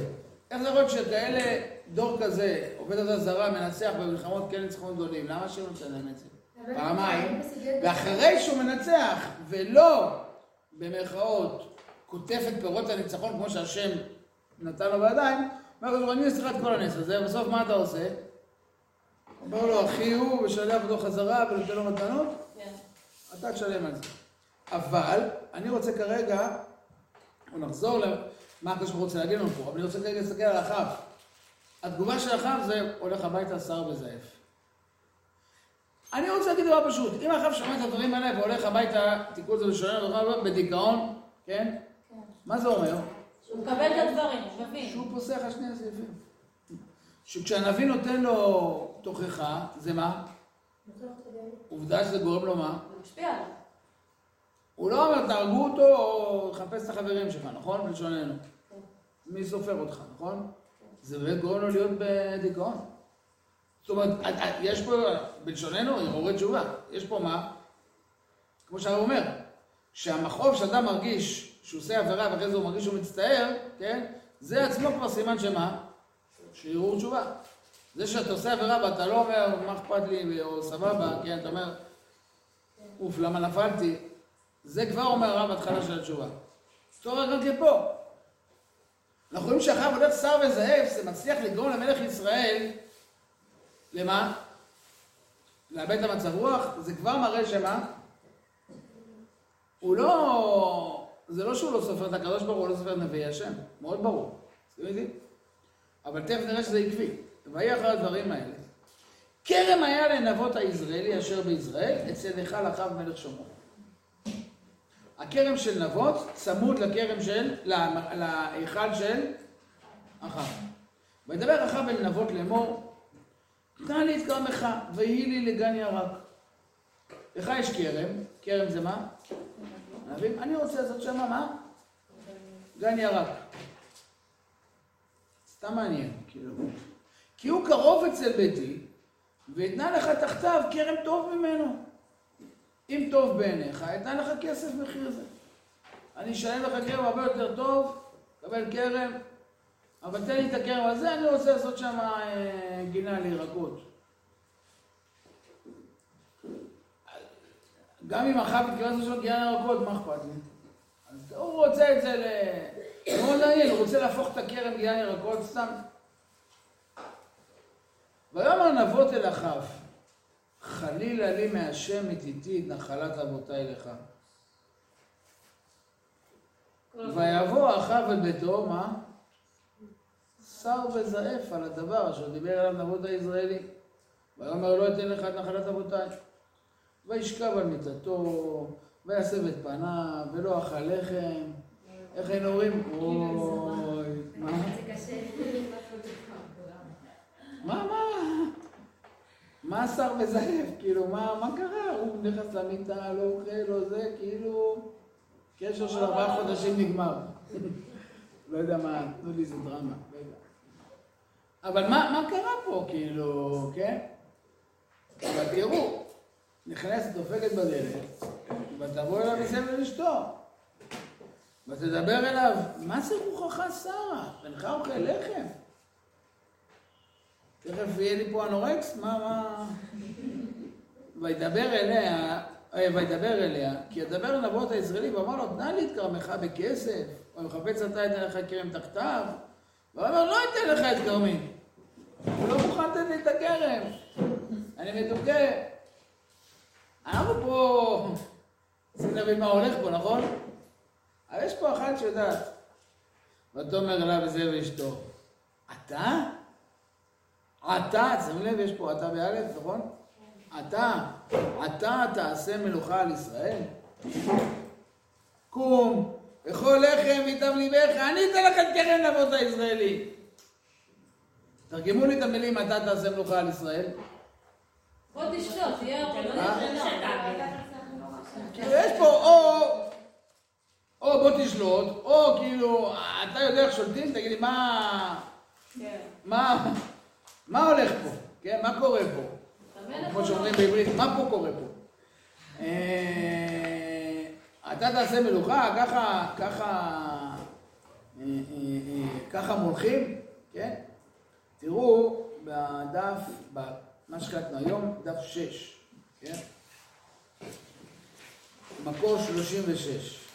איך זה יכול להיות שכאלה, דור כזה, עובד עבודה זרה, מנצח במלחמות כן ניצחונות גדולים? למה שהוא נותן להם את זה? פעמיים, ואחרי שהוא מנצח, ולא, במרכאות, קוטף את פירות הניצחון כמו שהשם נתן לו בידיים, אומר לו, אני אעשה לך את כל הנס הזה, בסוף מה אתה עושה? אומר לו, אחי הוא, ושלח אותו חזרה ונותן לו מתנות, כן. אתה תשלם על זה. אבל, אני רוצה כרגע, או נחזור למה הקדוש ברוך הוא רוצה להגיד לנו פה, אבל אני רוצה כרגע להסתכל על אחאב. התגובה של אחאב זה הולך הביתה שר וזעף. אני רוצה להגיד דבר פשוט, אם אחאב שומע את הדברים האלה והולך הביתה, תיקחו את זה לשונה, בדיכאון, כן? מה זה אומר? הוא מקבל את הדברים, הוא מבין. שהוא פוסח על שני הסעיפים. שכשהנביא נותן לו תוכחה, זה מה? עובדה שזה גורם לו מה? הוא משפיע עליו. הוא לא אומר תהרגו אותו או חפש את החברים שלך, נכון? בלשוננו. מי סופר אותך, נכון? זה באמת גורם לו להיות בדיכאון. זאת אומרת, יש פה, בלשוננו, הרהורי תשובה. יש פה מה? כמו שהרב אומר, שהמחוב שאדם מרגיש שהוא עושה עבירה ואחרי זה הוא מרגיש שהוא מצטער, כן? זה עצמו כבר סימן שמה? שהרהור תשובה. זה שאתה עושה עבירה ואתה לא אומר מה אכפת לי או סבבה, כן? אתה אומר, אוף, למה נפלתי? זה כבר אומר הרב התחלה של התשובה. אותו דבר גם כפה. אנחנו רואים שאחריו הולך שר וזאב, זה מצליח לגרום למלך ישראל, למה? לאבד את המצב רוח, זה כבר מראה שמה? הוא לא... זה לא שהוא לא סופר את הקדוש ברוך הוא, לא סופר את נביאי השם. מאוד ברור. מסכים איתי? אבל תכף נראה שזה עקבי. ויהי אחר הדברים האלה. כרם היה לנבות היזרעאלי אשר ביזרעאל, אצל היכל אחאב מלך שומרון. הכרם של נבות צמוד לכרם של, לה- להיכל של אחאב. וידבר אחאב אל נבות לאמור, תנא לי את כרמך, ויהי לי לגן ירק. לך יש כרם, כרם זה מה? ענבים? אני רוצה לעשות שמה מה? גן ירק. סתם מעניין, כאילו. כי הוא קרוב אצל ביתי, ואתנה לך תחתיו כרם טוב ממנו. אם טוב בעיניך, אתנה לך כסף מחיר זה. אני אשלם לך כרם הרבה יותר טוב, קבל כרם, אבל תן לי את הכרם הזה, אני רוצה לעשות שם אה, גינה לירקות. גם אם אחאב התכוון לעשות גינה לירקות, מה אכפת לי? אז הוא רוצה את זה ל... מאוד מעניין, הוא רוצה להפוך את הכרם גינה לירקות סתם. ויאמר נבות אל אחאב, חלילה לי מהשם את איתי את נחלת אבותיי לך. ויבוא אחאב אל ביתו, מה? שר וזעף על הדבר אשר דיבר עליו נבות הישראלי. ויאמר לא אתן לך את נחלת אבותיי. וישכב על מיטתו, ויסב את פניו, ולא אכל לחם. איך היינו אומרים? אוי, מה? מה, מה? מה השר מזייף? כאילו, מה, מה קרה? הוא נכנס למיטה, לא אוכל, לא זה, כאילו... קשר של ארבעה חודשים נגמר. לא יודע מה, תנו לי איזה דרמה. לא. אבל מה, מה קרה פה, כאילו, כן? אבל תראו, נכנסת, דופקת בדלת, ותבוא אליו מסבל אשתו. ותדבר אליו, מה זה רוחך שרה? אינך אוכל לחם? תכף יהיה לי פה אנורקס? מה, מה... וידבר אליה, אה, וידבר אליה, כי ידבר אל נבות הישראלי, ואמר לו, תנא לי את כרמך בכסף, או אם חפץ אתה אתן לך כרם תחתיו. ואומר, לא אתן לך את כרמי. הוא לא מוכן לתת לי את הכרם. אני מדוכא. אנחנו פה... צריכים להבין מה הולך פה, נכון? אבל יש פה אחת שיודעת. ותאמר אליו וזה ואשתו, אתה? אתה, שמים לב, יש פה אתה באלף, נכון? אתה, אתה תעשה מלוכה על ישראל? קום, אכול לחם מטב ליבך, אני אתן לך את קרן אבות הישראלי. תרגמו לי את המילים, אתה תעשה מלוכה על ישראל. בוא תשתות, תהיה אתה לא שאתה... כאילו, יש פה או, או בוא תשלוט, או כאילו, אתה יודע איך שולטים, תגיד לי, מה, כן. מה, מה הולך פה? כן, מה קורה פה? כמו שאומרים בעברית, מה פה קורה פה? אה, אתה תעשה מלוכה, ככה, ככה, אה, אה, ככה מולכים, כן? תראו בדף, במה שקלטנו היום, דף 6, כן? מקור 36.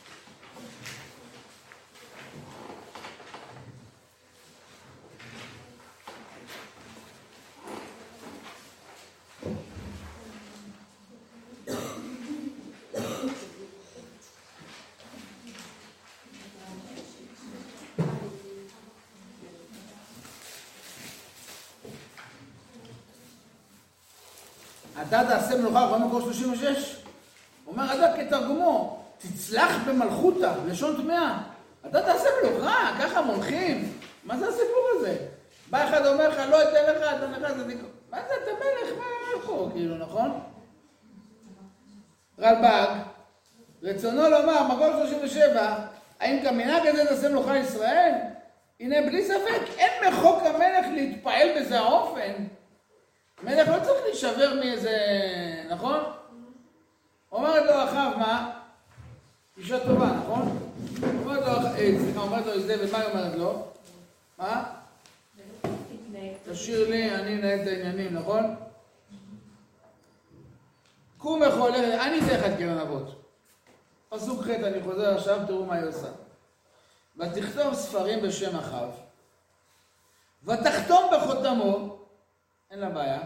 אתה תעשה מלוכה, רואה מקור 36? אומר אדם כתרגומו, תצלח במלכותא, לשון טמאה. אתה תעשה מלוכה, ככה מולכים? מה זה הסיפור הזה? בא אחד אומר לך, לא אתן לך, אתן לך, זה תיקון. מה זה, אתה מלך, מה פה, כאילו, נכון? רלב"ג, רצונו לומר, מקור 37, האם כמנהג הזה תעשה מלוכה ישראל? הנה, בלי ספק, אין בחוק המלך להתפעל בזה האופן. מלך לא צריך להישבר מאיזה... נכון? אומרת לו אחאב, מה? אישה טובה, נכון? אומרת לו, אה, סליחה, אומרת לו איזבל, מה היא אומרת לו? מה? תשאיר לי, אני אנהל את העניינים, נכון? קום יכול, אני אתן לך את קרן אבות. פסוק ח', אני חוזר עכשיו, תראו מה היא עושה. ותכתוב ספרים בשם אחאב, ותחתום בחותמו, אין לה בעיה,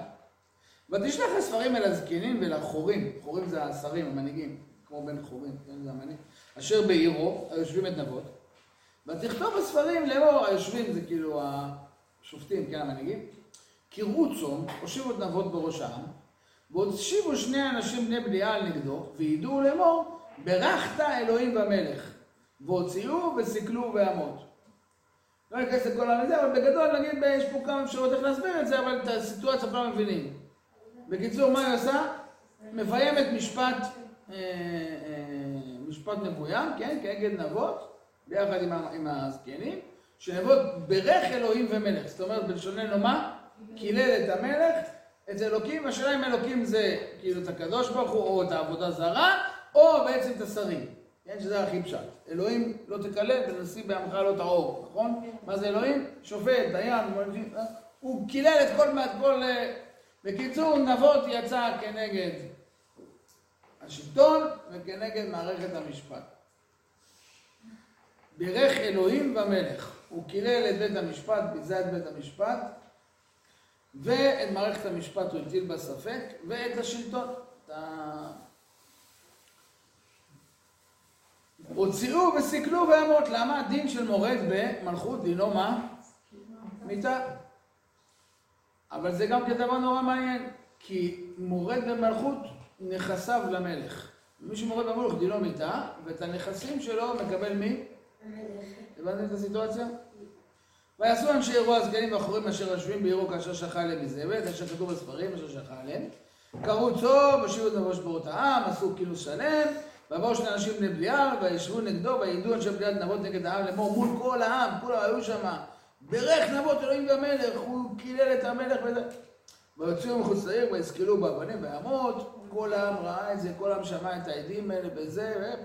ותשלח הספרים אל הזקנים ואל החורים, חורים זה השרים, המנהיגים, כמו בן חורים, כן, זה המנהיג, אשר בעירו, היושבים את נבות, ותכתוב הספרים לאמור, היושבים זה כאילו השופטים, כן, המנהיגים, קראו צום, הושיבו את נבות בראש העם, והושיבו שני אנשים בני בליעל נגדו, וידעו לאמור, ברכת אלוהים במלך, והוציאו וסיכלו בהמות. לא ניכנס לכל הזה, אבל בגדול נגיד, יש פה כמה אפשרויות איך להסביר את זה, אבל את הסיטואציה כולם מבינים. בקיצור, מה היא עושה? מביימת משפט, אה, אה, משפט מבוים, כן, כנגד נבות, ביחד עם, הזקנים, שנבות ברך אלוהים ומלך. זאת אומרת, בלשוננו מה? קילל את המלך, את אלוקים. השאלה אם אלוקים זה כאילו את הקדוש ברוך הוא, או את העבודה זרה, או בעצם את השרים. כן, שזה הכי פשט. אלוהים לא תקלל ונשיא בעמך לא תעור, נכון? מה זה אלוהים? שופט, דיין, אה? הוא קילל את כל, כל... בקיצור, נבות יצא כנגד השלטון וכנגד מערכת המשפט. בירך אלוהים ומלך. הוא קילל את בית המשפט, ביזה את בית המשפט, ואת מערכת המשפט הוא הטיל בה ספק, ואת השלטון. הוציאו וסיכלו בהמות. למה? הדין של מורד במלכות דינו מה? מיתה. אבל זה גם כדבר נורא מעניין, כי מורד במלכות נכסיו למלך. מי שמורד במלכות דינו מיתה, ואת הנכסים שלו מקבל מי? הבנתם את הסיטואציה? ויעשו אנשי אירוע הזקנים והחורים אשר יושבים בעירו כאשר שכה עליהם מזבל, אשר כתוב בספרים אשר שכה עליהם. קראו צום, הושיבו את נבוש ברות העם, עשו כינוס שלם, ויבואו שני אנשים בני בליעל, וישבו נגדו, וידעו אנשי בליעל נבות נגד העם לאמור מול כל העם, כולם היו שם, ברך נבות אלוהים והמלך, הוא קילל את המלך וזה. ויוצאו מחוץ לעיר, ויסקלו באבנים וימות, כל העם ראה את זה, כל העם שמע את העדים האלה בזה.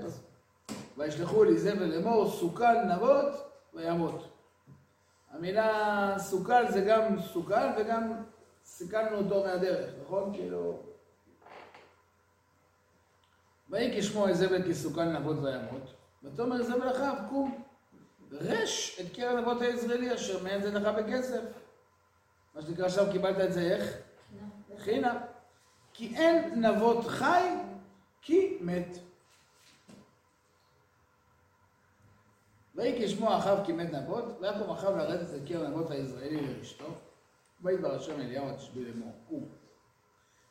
וישלחו אל איזבל לאמור, סוכל נבות וימות. המילה סוכל זה גם סוכל וגם סיכלנו אותו מהדרך, נכון? כאילו... ויהי כשמו איזבל כי סוכל נבות וימות, ותאמר איזבל אחאב קום, רש את קרן אבות הישראלי אשר מעין זה לך בכסף. מה שנקרא עכשיו קיבלת את זה איך? חינם. כי אין נבות חי, כי מת. ויהי כשמו אחאב כי מת נבות, ויקום אחאב לרדת את קרן אבות הישראלי לרשתו, וידבר השם אליהו התשבי לאמור, קום.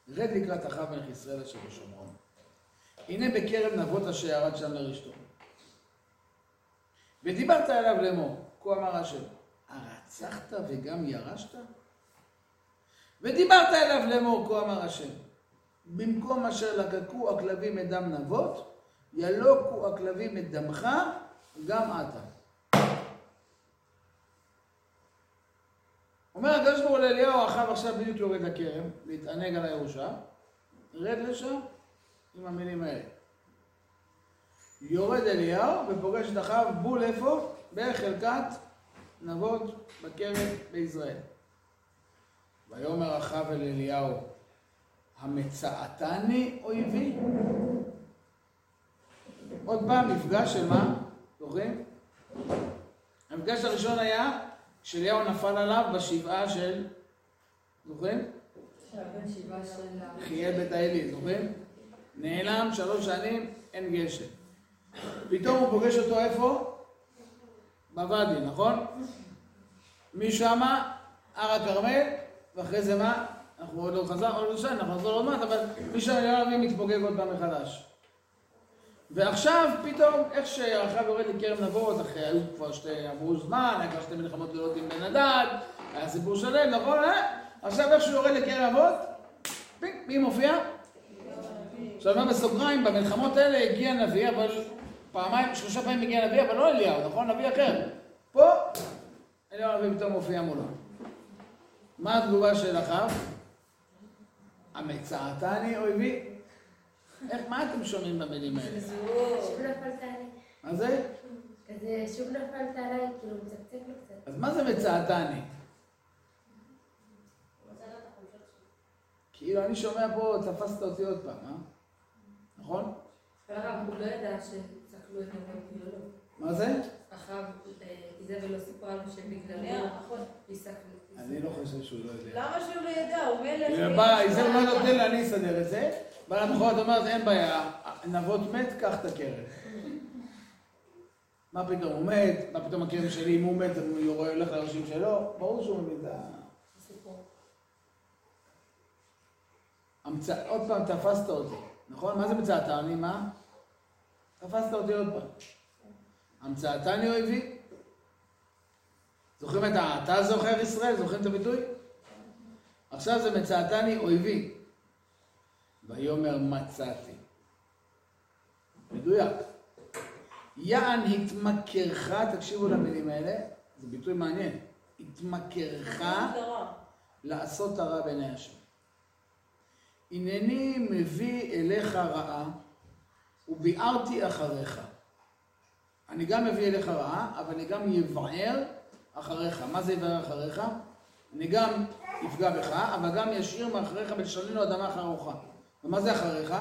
רד לקראת אחאב מלך ישראל אשר בשומרון. הנה בכרם נבות אשר ירד שם לרשתו. ודיברת אליו לאמור, כה אמר השם, הרצחת וגם ירשת? ודיברת אליו לאמור, כה אמר השם, במקום אשר לקקו הכלבים את דם נבות, ילוקו הכלבים את דמך, גם אתה. אומר הקדוש ברוך הוא לאליהו, אחאב עכשיו בדיוק יורד לכרם, להתענג על הירושה, רד לשם עם המילים האלה. יורד אליהו ופוגש את אחאב בול איפה? בחלקת נבות בכרם בישראל. ויאמר אחאב אל אליהו, המצאתני אויבי? עוד פעם, מפגש של מה? זוכרים? המפגש הראשון היה כשאליהו נפל עליו בשבעה של... זוכרים? חייה בית האלי, זוכרים? נעלם שלוש שנים, אין גשם. פתאום הוא פוגש אותו איפה? בוואדי, נכון? משמה, הר הכרמל, ואחרי זה מה? אנחנו עוד לא חזרנו, עוד לא שם, אנחנו נחזור עוד מעט, אבל משם אליהו הנביא מתפוגג עוד פעם מחדש. ועכשיו פתאום, איך שאחריו יורד לכרם נבות, אחרי היו כבר שתי, עברו זמן, היה כבר שתי מלחמות גדולות עם בן הדד, היה סיפור שלם, נכון? אה? עכשיו איך שהוא יורד לכרם נבות, פינק, מי מופיע? עכשיו אומר בסוגריים, במלחמות האלה הגיע נביא, אבל פעמיים, שלושה פעמים הגיע נביא, אבל לא אליהו, נכון? נביא אחר. פה, אליהו הנביא פתאום מופיע מולו. מה התגובה של אחאב? המצאתני אויבי? איך, מה אתם שומעים במילים האלה? שוב נפלת עליי. מה זה? כזה, שוב נפלת עליי, כאילו, מצקצק לו קצת. אז מה זה מצאתני? כאילו, אני שומע פה, תפסת אותי עוד פעם, אה? נכון? הרב, הוא לא ידע שצקלו או לא. מה זה? אחאב, איזבל לא סיפרה לו שבגללו יסקלו. אני לא חושב שהוא לא יודע. למה שהוא לא ידע? הוא מלך. בא, זה לא נותן לי, אני אסדר את זה. בא למחרת אומרת, אין בעיה, נבות מת, קח את הכרם. מה פתאום הוא מת? מה פתאום הכרם שלי, אם הוא מת, הוא רואה, הולך לאנשים שלו? ברור שהוא מבין את ה... עוד פעם תפסת אותי, נכון? מה זה מצאתני? מה? תפסת אותי עוד פעם. המצאתני אויבי? זוכרים את ה... אתה זוכר ישראל? זוכרים את הביטוי? עכשיו זה מצאתני אויבי. ויאמר מצאתי. מדויק. יען התמכרך, תקשיבו למילים האלה, זה ביטוי מעניין. התמכרך לעשות הרע בעיני השם. הנני מביא אליך רעה וביערתי אחריך. אני גם מביא אליך רעה, אבל אני גם יבער אחריך. מה זה יבער אחריך? אני גם יפגע בך, אבל גם ישאיר מאחריך ולשננו אדמה אחריך. ומה זה אחריך?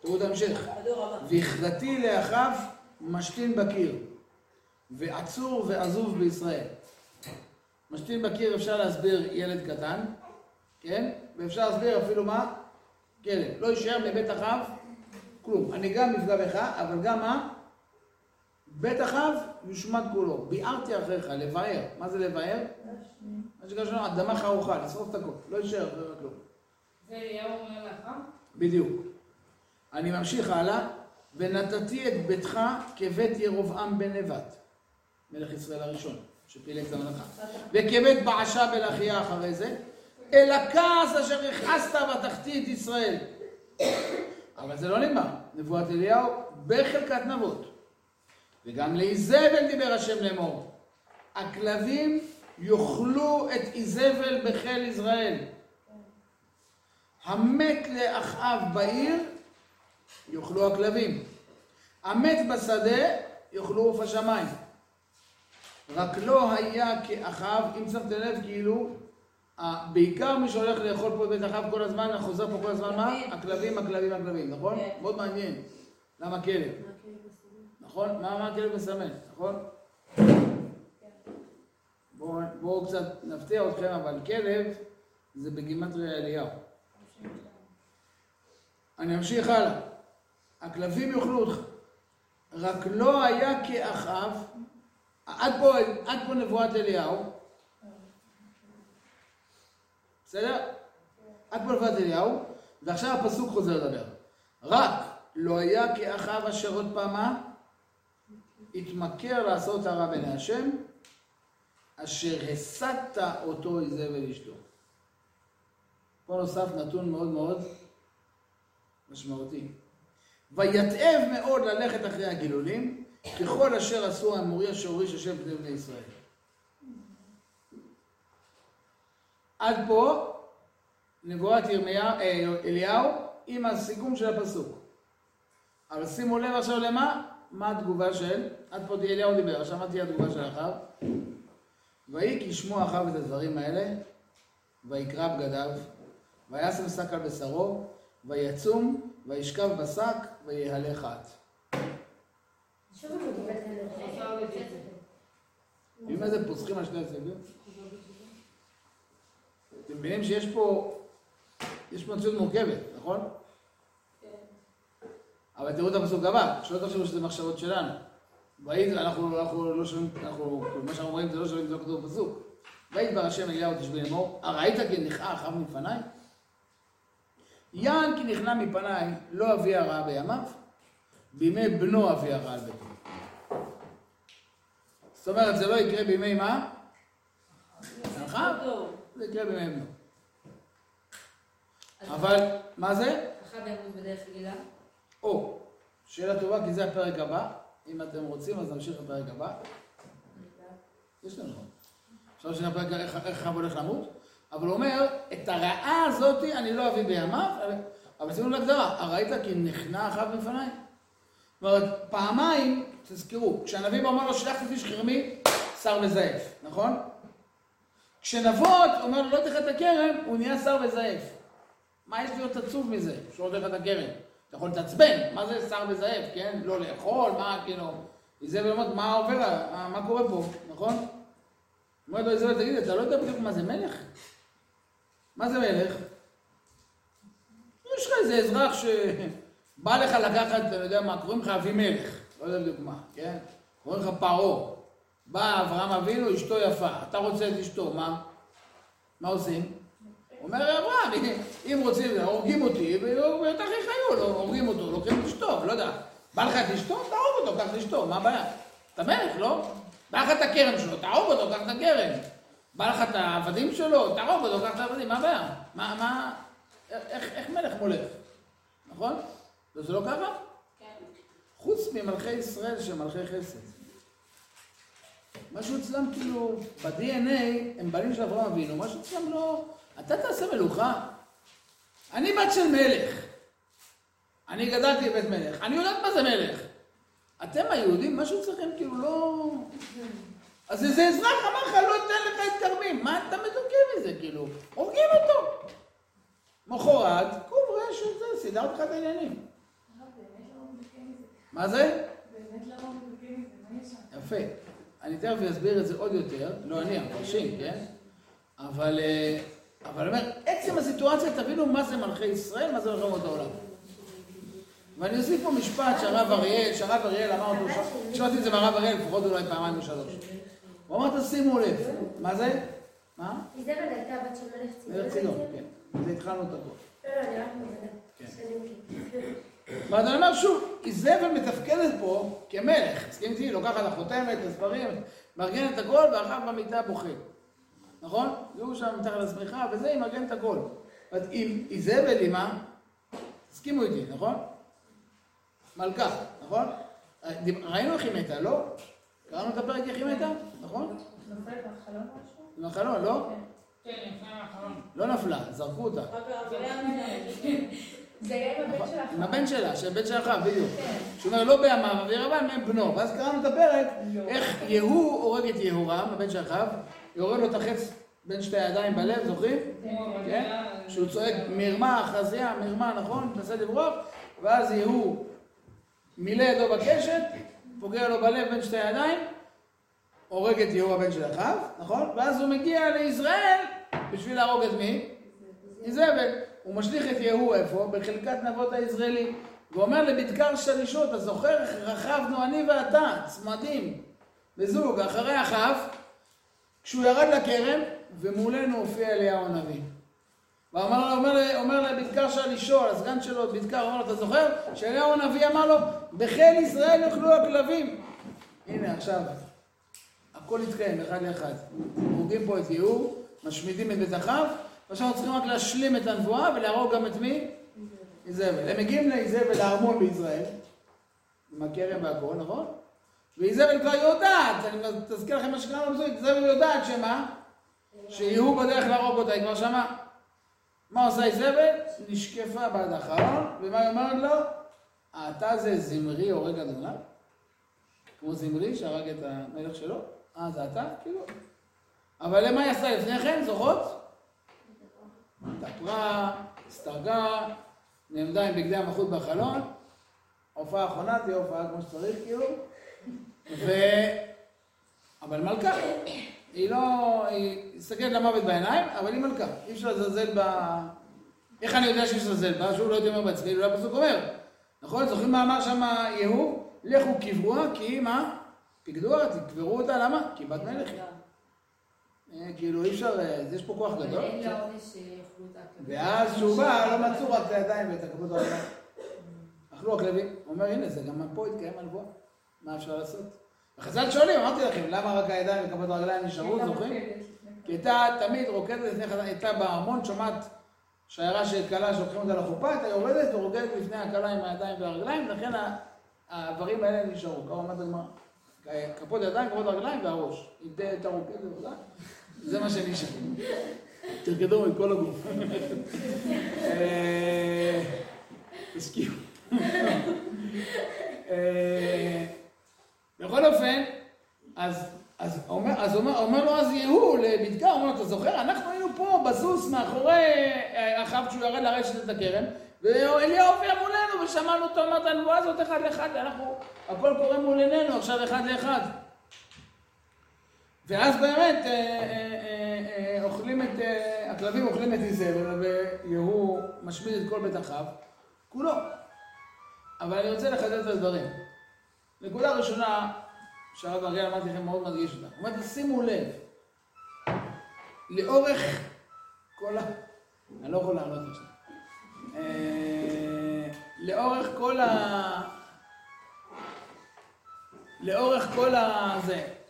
תראו את ההמשך. והכרתי לאחיו משתין בקיר, ועצור ועזוב בישראל. משתין בקיר אפשר להסביר ילד קטן, כן? ואפשר להסביר אפילו מה? כלב. לא יישאר מבית אחיו כלום. אני גם אפגע בך, אבל גם מה? בית אחיו יושמד כולו. ביערתי אחריך, לבאר. מה זה לבאר? מה שקשור אדמה חרוכה, לשרוף את הכל. לא יישאר אחריך כלום. זה אליהו אומר לאחאב? בדיוק. אני ממשיך הלאה. ונתתי את ביתך כבית ירבעם בן נבט, מלך ישראל הראשון, שפילג את המלאכה. וכבית בעשה בן אחיה אחרי זה, אל הכעס אשר הכעסת בתחתית ישראל. אבל זה לא נגמר. נבואת אליהו בחלקת נבות. וגם לאיזבל דיבר השם לאמור. הכלבים יאכלו את איזבל בחיל ישראל. המת לאחאב בעיר, יאכלו הכלבים. המת בשדה, יאכלו עוף השמיים. רק לא היה כאחאב, אם שמתם לב, כאילו, בעיקר מי שהולך לאכול פה בבית אחאב כל הזמן, חוזר פה כל הזמן, מה? הכלבים, הכלבים, הכלבים, נכון? כן. מאוד מעניין. למה כלב? נכון? מה הכלב מסמל, נכון? בואו בואו קצת נפתיע אתכם, אבל כלב זה בגימטריה אליהו. אני אמשיך הלאה. הכלבים יאכלו אותך. רק לא היה כאחאב, עד פה, עד פה נבואת אליהו. בסדר? פה נבואת אליהו, ועכשיו הפסוק חוזר לדבר. רק לא היה כאחיו אשר עוד פעמה התמכר לעשות הרע בעיני השם, אשר הסת אותו איזבל אשתו. פה נוסף נתון מאוד מאוד משמעותי. ויתאב מאוד ללכת אחרי הגילולים, ככל אשר עשו האמורי אשר הוריש השם פני בני ישראל. עד פה נבואת ירמיה, אה, אליהו עם הסיכום של הפסוק. אבל שימו לב עכשיו למה, מה התגובה של, עד פה אליהו דיבר, עכשיו מה תהיה התגובה של אחאב? ויהי כי ישמעו אחאב את הדברים האלה, ויקרא בגדיו, וישם שק על בשרו, ויצום, וישכב בשק, ויהלך את. שוב הוא קיבל את הנבואה. יודעים מה זה פוסחים על שני הצדדים? אתם מבינים שיש פה, יש פה מציאות מורכבת, נכון? אבל תראו את הפסוק הבא, שלא תחשבו שזה מחשבות שלנו. ויהי, אנחנו, אנחנו לא שומעים, אנחנו, מה שאנחנו רואים זה לא שומעים, זה לא כתוב בפסוק. ויהי דבר השם אליהו תשבי לאמור, הראית כי נכאה אחאב מפניי? יען כי נכנע מפניי, לא אביא הרעה בימיו, בימי בנו אביא הרעה על ביתו. זאת אומרת, זה לא יקרה בימי מה? אחאב? זה יקרה בימי בנו. אבל, מה זה? אחאב ימות בדרך רגילה. או, שאלה טובה, כי זה הפרק הבא. אם אתם רוצים, אז נמשיך לפרק הבא. יש לנו. אפשר להמשיך לפרק איך אחאב הולך למות, אבל הוא אומר, את הרעה הזאת אני לא אביא בימיו, אבל- שימו להגדרה, הראית כי נכנע אחאב לפניי? זאת אומרת, פעמיים, תזכרו, כשהנביא אומר לו, שלח את איש חרמי, שר וזייף, נכון? כשנבות אומר לא את הכרם, הוא נהיה שר וזייף. מה יש להיות עצוב מזה, שהוא לא את הכרם? אתה יכול להתעצבן, מה זה שר וזאב, כן? לא לאכול, מה כאילו... איזבל אומרת, מה עובר, מה קורה פה, נכון? אומרת לו איזבל, תגיד, אתה לא יודע בדיוק מה זה מלך? מה זה מלך? יש לך איזה אזרח שבא לך לקחת, אתה יודע מה, קוראים לך אבימלך, לא יודע בדיוק מה, כן? קוראים לך פרעה. בא אברהם אבינו, אשתו יפה, אתה רוצה את אשתו, מה? מה עושים? אומר אברהם, אם רוצים, הורגים אותי, ובטח יחיו, לא, הורגים אותו, לוקחים את אשתו, לא יודע. בא לך את אשתו, תהרוג אותו, קח את אשתו, מה הבעיה? אתה מלך, לא? בא לך את הכרם שלו, תהרוג אותו, קח את הכרם. בא לך את העבדים שלו, תהרוג אותו, קח את העבדים, מה הבעיה? מה, מה, איך, איך מלך מולך? נכון? לא, זה לא ככה? חוץ ממלכי ישראל שהם מלכי חסד. משהו אצלם כאילו, ב-DNA הם בנים של אברהם אבינו, משהו אצלם לא... אתה תעשה מלוכה. אני בת של מלך. אני גדלתי בבית מלך. אני יודעת מה זה מלך. אתם היהודים, משהו אצלכם כאילו לא... אז איזה אזרח אמר לך, לא אתן לך את כרמים. מה אתה מדוכא מזה, כאילו? הורגים אותו. מחרת, קום ראה שזה, סידרת לך את העניינים. מה זה? באמת למה הוא מבקר מזה? מה יש שם? יפה. אני תכף אסביר את זה עוד יותר, לא אני, המפרשים, כן? אבל, אה, אבל אני אומר, עצם הסיטואציה, תבינו מה זה מלכי ישראל, מה זה מלחמות העולם. ואני אוסיף פה משפט שהרב אריאל, שהרב אריאל אמר אותו, שמעתי את זה מהרב אריאל לפחות אולי פעמיים או שלוש. הוא אמר, תשימו לב, מה זה? מה? איזבל הייתה בת של מלך ציון. מלך ציון, כן. זה התחלנו את הכל. לא, לא, אני רק מבינה. כן. מכיר. ואני אומר שוב, איזבל מתפקדת פה כמלך, מסכים איתי? לוקחת החותמת, הספרים, מארגנת את הכל, ואחר במיטה בוכה. נכון? והוא שם מתחת לשמיכה, וזה, היא מארגנת את הכל. אז אם איזבל היא מה? תסכימו איתי, נכון? מלכה, נכון? ראינו איך היא מתה, לא? קראנו את הפרק איך היא מתה, נכון? נופל בחלום משהו? עם החלון, לא? כן, לפני האחרון. לא נפלה, זרקו אותה. זה היה עם הבן שלך. עם הבן שלה, שהבן של אחאב, בדיוק. שהוא אומר, לא בימיו, אבי רבן, מהם בנו. ואז קראנו את הפרק, איך יהוא הורג את יהורם, הבן של אחאב, יורד לו את החץ בין שתי הידיים בלב, זוכרים? כן? שהוא צועק מרמה, אחזיה, מרמה, נכון? מנסה לברוח, ואז יהוא מילא ידו בקשת, פוגע לו בלב בין שתי הידיים, הורג את יהוא הבן של אחאב, נכון? ואז הוא מגיע לישראל בשביל להרוג את מי? איזבל. הוא משליך את יהוא איפה? בחלקת נבות הישראלי. ואומר לבדקר שלישות, אתה זוכר איך רכבנו אני ואתה, צמדים, בזוג, אחרי אחאב, כשהוא ירד לכרם, ומולנו הופיע אליהו הנביא. ואומר לו, אומר, אומר לבדקר של לשאול, הסגן שלו, בדקר, אומר לו, אתה זוכר שאליהו הנביא אמר לו, בחיל ישראל יאכלו הכלבים. הנה עכשיו, הכל התקיים אחד לאחד. הורגים פה את יהוא, משמידים את בית אחאב, אנחנו צריכים רק להשלים את הנבואה ולהרוג גם את מי? איזבל. הם מגיעים לאיזבל, לארמון בישראל, עם הכרם והכל, נכון? ואיזבל כבר יודעת, אני תזכיר לכם מה שקרה לנו, איזבל יודעת שמה? שיהוא בדרך להרוג אותה, היא כבר שמעה. מה עושה איזבל? נשקפה בעד האחרון, ומה היא אומרת לו? אתה זה זמרי הורג אדוני? כמו זמרי שהרג את המלך שלו? אה, זה אתה? כאילו. אבל למה היא עשתה לפני כן? זוכרות? התאפרה, הסתרגה, נעמדה עם בגדי המלכות בחלון, הופעה האחרונה תהיה הופעה כמו שצריך, כאילו. ו... אבל מלכה. היא לא... היא מסתכלת למוות בעיניים, אבל היא מלכה. אי אפשר לזלזל ב... איך אני יודע שאי אפשר לזלזל בה? שהוא לא אומר בעצמי, אולי הפסוק אומר. נכון? זוכרים מה אמר שם יהוא? לכו קברוה, כי מה? פקדוה, תקברו אותה, למה? כי בת מלך היא. אה, כאילו אי אפשר, אה, יש פה כוח גדול. הכלבים. ואז כשהוא בא, לא מצאו רק את הידיים ואת הכבוד הרגליים. אכלו הכלבים. הוא אומר, הנה, זה גם פה התקיים הנבואה. מה אפשר לעשות? וחז"ל שואלים, אמרתי לכם, למה רק הידיים וכבוד הרגליים נשארו, זוכרים? כי הייתה תמיד רוקדת לפני חז"ל, הייתה בארמון, שומעת שיירה של כלה שלוקחים אותה לחופה, הייתה יורדת ורוקדת לפני הכלה עם הידיים והרגליים, לכן ה- האיברים האלה נשארו. כמה אמרת הגמרא? כפות הידיים, כפות הרגליים והראש. תהיה הייתה רוקדת, זה מה שנשאר. תרקדו את כל הגוף. אה, תשקיעו. אה, בכל אופן, אז, אז, אומר, אז אומר, אומר לו אז יהוא לבדקה, אומר לו, אתה זוכר, אנחנו היינו פה בסוס מאחורי אה, אחאב כשהוא ירד לרשת את הכרם, ואליהו הופיע מולנו ושמענו אותו אומר את הנבואה הזאת אחד לאחד, ואנחנו, הכל קורה מול עינינו עכשיו אחד לאחד. ואז באמת אה, אה, אה, אוכלים את, הכלבים אוכלים את איזבל, ויהוא משמיד את כל בית אחאב, כולו. אבל אני רוצה לחדד את הדברים. נקודה ראשונה, שהרב אריאל אמרתי לכם מאוד מדגיש אותה. הוא אומר, שימו לב, לאורך כל ה... אני לא יכול לענות עכשיו. לאורך כל ה... לאורך כל ה... זה.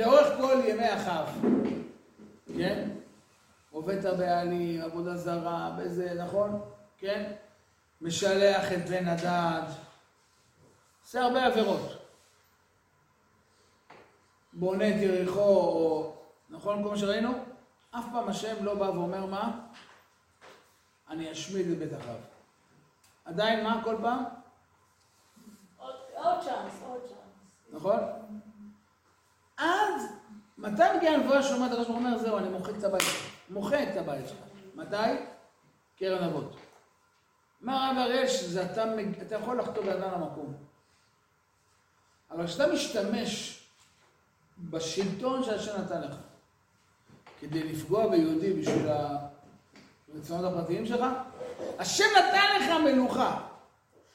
לאורך כל ימי אחאב, כן? עובד הבעלים, עבודה זרה, וזה, נכון? כן? משלח את בן הדד, עושה הרבה עבירות. בונה את יריחו, או... נכון כל מה שראינו? אף פעם השם לא בא ואומר מה? אני אשמיד את בית אחאב. עדיין מה כל פעם? עוד צ'אנס, עוד צ'אנס. נכון? אז, מתי מגיעה הנבואה שאומרת הקדוש ברוך הוא אומר, זהו, אני מוחק את הבית שלך. מוחק את הבית שלך. מתי? קרן אבות. מה הרב אריאל שזה אתה, אתה יכול לחטוא בן אדם למקום. אבל כשאתה משתמש בשלטון שהשם נתן לך כדי לפגוע ביהודי בשביל הרצונות הפרטיים שלך, השם נתן לך מלוכה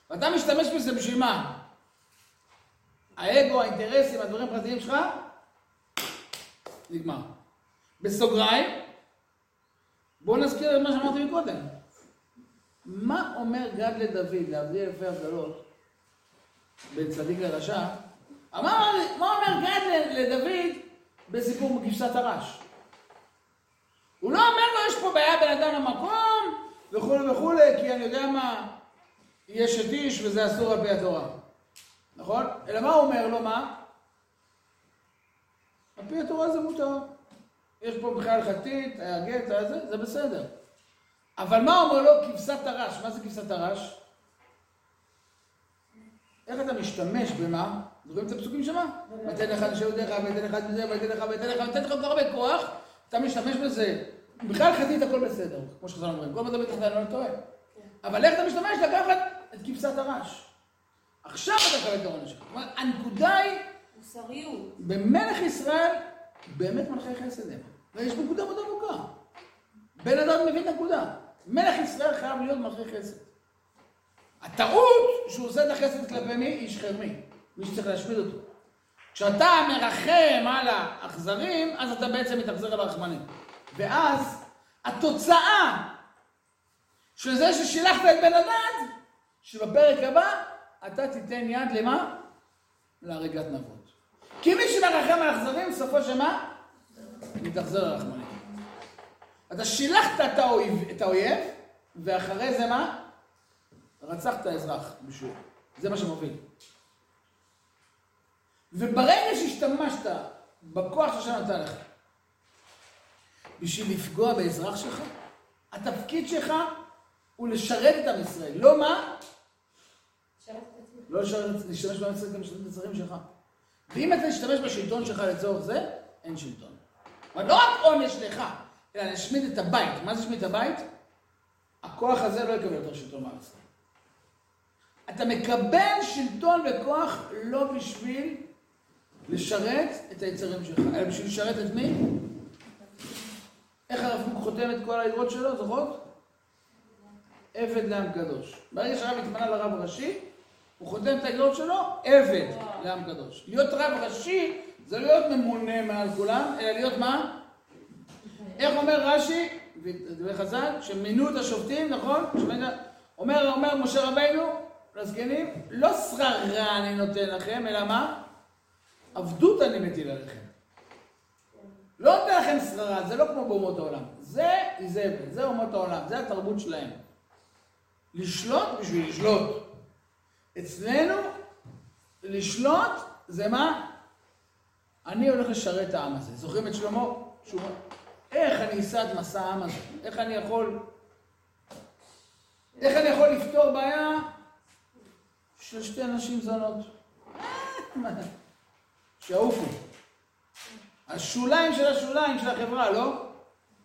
ואתה משתמש בזה בשביל מה? האגו, האינטרסים, הדברים הפרטיים שלך, נגמר. בסוגריים, בואו נזכיר את מה שאמרתי מקודם. מה אומר גד לדוד, להבדיל אלפי הבדלות, בין צדיק לרשע? אמר, מה אומר גד לדוד בסיפור כבשת הרש? הוא לא אומר לו, יש פה בעיה בין אדם למקום, וכולי וכולי, כי אני יודע מה, יש את איש וזה אסור על פי התורה. נכון? אלא מה הוא אומר לו, מה? על פי התורה זה מותר. יש פה בכלל הלכתית, היה גט, היה זה, זה בסדר. אבל מה אומר לו כבשת הרש? מה זה כבשת הרש? איך אתה משתמש במה? זוכרים את הפסוקים שמה? ויתן לך לשבת דרך, ויתן לך את זה, ויתן לך, ויתן לך, ויתן לך כל כך הרבה כוח, אתה משתמש בזה. בכלל הלכתית הכל בסדר, כמו שחז"ל אומרים. כל מדבר אני לא טועה. אבל איך אתה משתמש? לקחת את כבשת הרש. עכשיו אתה מקבל את העונש הנקודה היא, מוסריות. במלך ישראל, באמת מלכי חסד הם. ויש נקודה מאוד עמוקה. בן אדם מבין את הנקודה. מלך ישראל חייב להיות מלכי חסד. הטעות שהוא עושה את החסד כלפי מי? איש חרמי. מי שצריך להשמיד אותו. כשאתה מרחם על האכזרים, אז אתה בעצם מתאכזר על הרחמנים. ואז התוצאה של זה ששילחת את בן הדד, שבפרק הבא אתה תיתן יד למה? להריגת נבות. כי מי שמרחם על אכזרים, סופו של מה? מתאכזר על רחמנים. אתה שילחת את האויב, את האויב, ואחרי זה מה? רצחת אזרח בשביל. זה מה שמוביל. וברגע שהשתמשת בכוח שהשם נתן לך, בשביל לפגוע באזרח שלך, התפקיד שלך הוא לשרת את עם ישראל. לא מה? לא לשרת, להשתמש בעם ישראל כמשרת את הצרכים שלך. ואם אתה תשתמש בשלטון שלך לצורך זה, אין שלטון. אבל לא רק עונש לך, אלא להשמיד את הבית. מה זה להשמיד את הבית? הכוח הזה לא יקבל יותר שלטון ישראל. אתה מקבל שלטון וכוח לא בשביל לשרת את היצרים שלך, אלא בשביל לשרת את מי? איך הרב קוק חותם את כל האגרות שלו, זוכרות? עבד לעם קדוש. ברגע שהרב התמנה לרב ראשי, הוא חותם את האגרות שלו, עבד לעם קדוש. להיות רב ראשי זה לא להיות ממונה מעל כולם, אלא להיות מה? איך אומר רש"י, ודברי חז"ל, שמינו את השופטים, נכון? אומר, אומר משה רבינו לזקנים, לא שררה אני נותן לכם, אלא מה? עבדות אני מטיל עליכם. לא נותן לכם שררה, זה לא כמו באומות העולם. זה איזבל, זה אומות העולם, זה התרבות שלהם. לשלוט בשביל לשלוט. אצלנו, לשלוט זה מה? אני הולך לשרת את העם הזה. זוכרים את שלמה? שהוא אומר, איך אני אשא את מסע העם הזה? איך אני יכול... איך אני יכול לפתור בעיה של שתי נשים זונות? שיעופו. השוליים של השוליים של החברה, לא?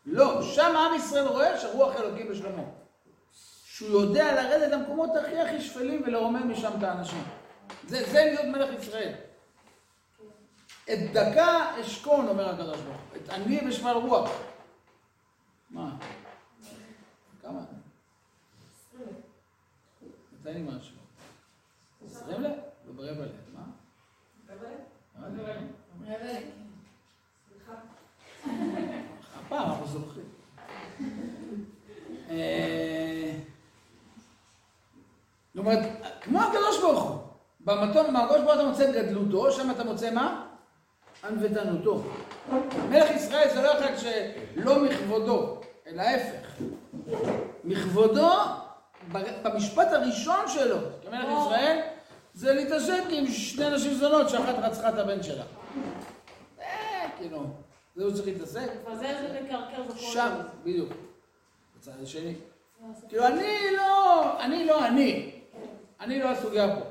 לא. שם עם ישראל רואה שרוח אלוקים בשלמה. שהוא יודע לרדת למקומות הכי הכי שפלים ולרומם משם את האנשים. זה, זה להיות מלך ישראל. את דקה אשכון, אומר הקדוש ברוך הוא. את אני בשמל רוח. מה? כמה? נתן לי משהו. עשרים ל? לא ברבע ל. מה? רבע ל. הפעם אנחנו זוכרים. אומרת, כמו הקדוש ברוך הוא. במקום, מהקדוש ברוך הוא אתה מוצא גדלותו, שם אתה מוצא מה? ענוותנותו. מלך ישראל זה לא אחד שלא מכבודו, אלא ההפך. מכבודו, במשפט הראשון שלו, כמלך ישראל, זה להתעסק עם שני נשים זונות שאחת רצחה את הבן שלה. זה כאילו, זה הוא צריך להתעסק. לפזר ולקרקר בכל שם, בדיוק. בצד השני. כאילו, אני לא, אני לא אני. אני לא הסוגיה פה.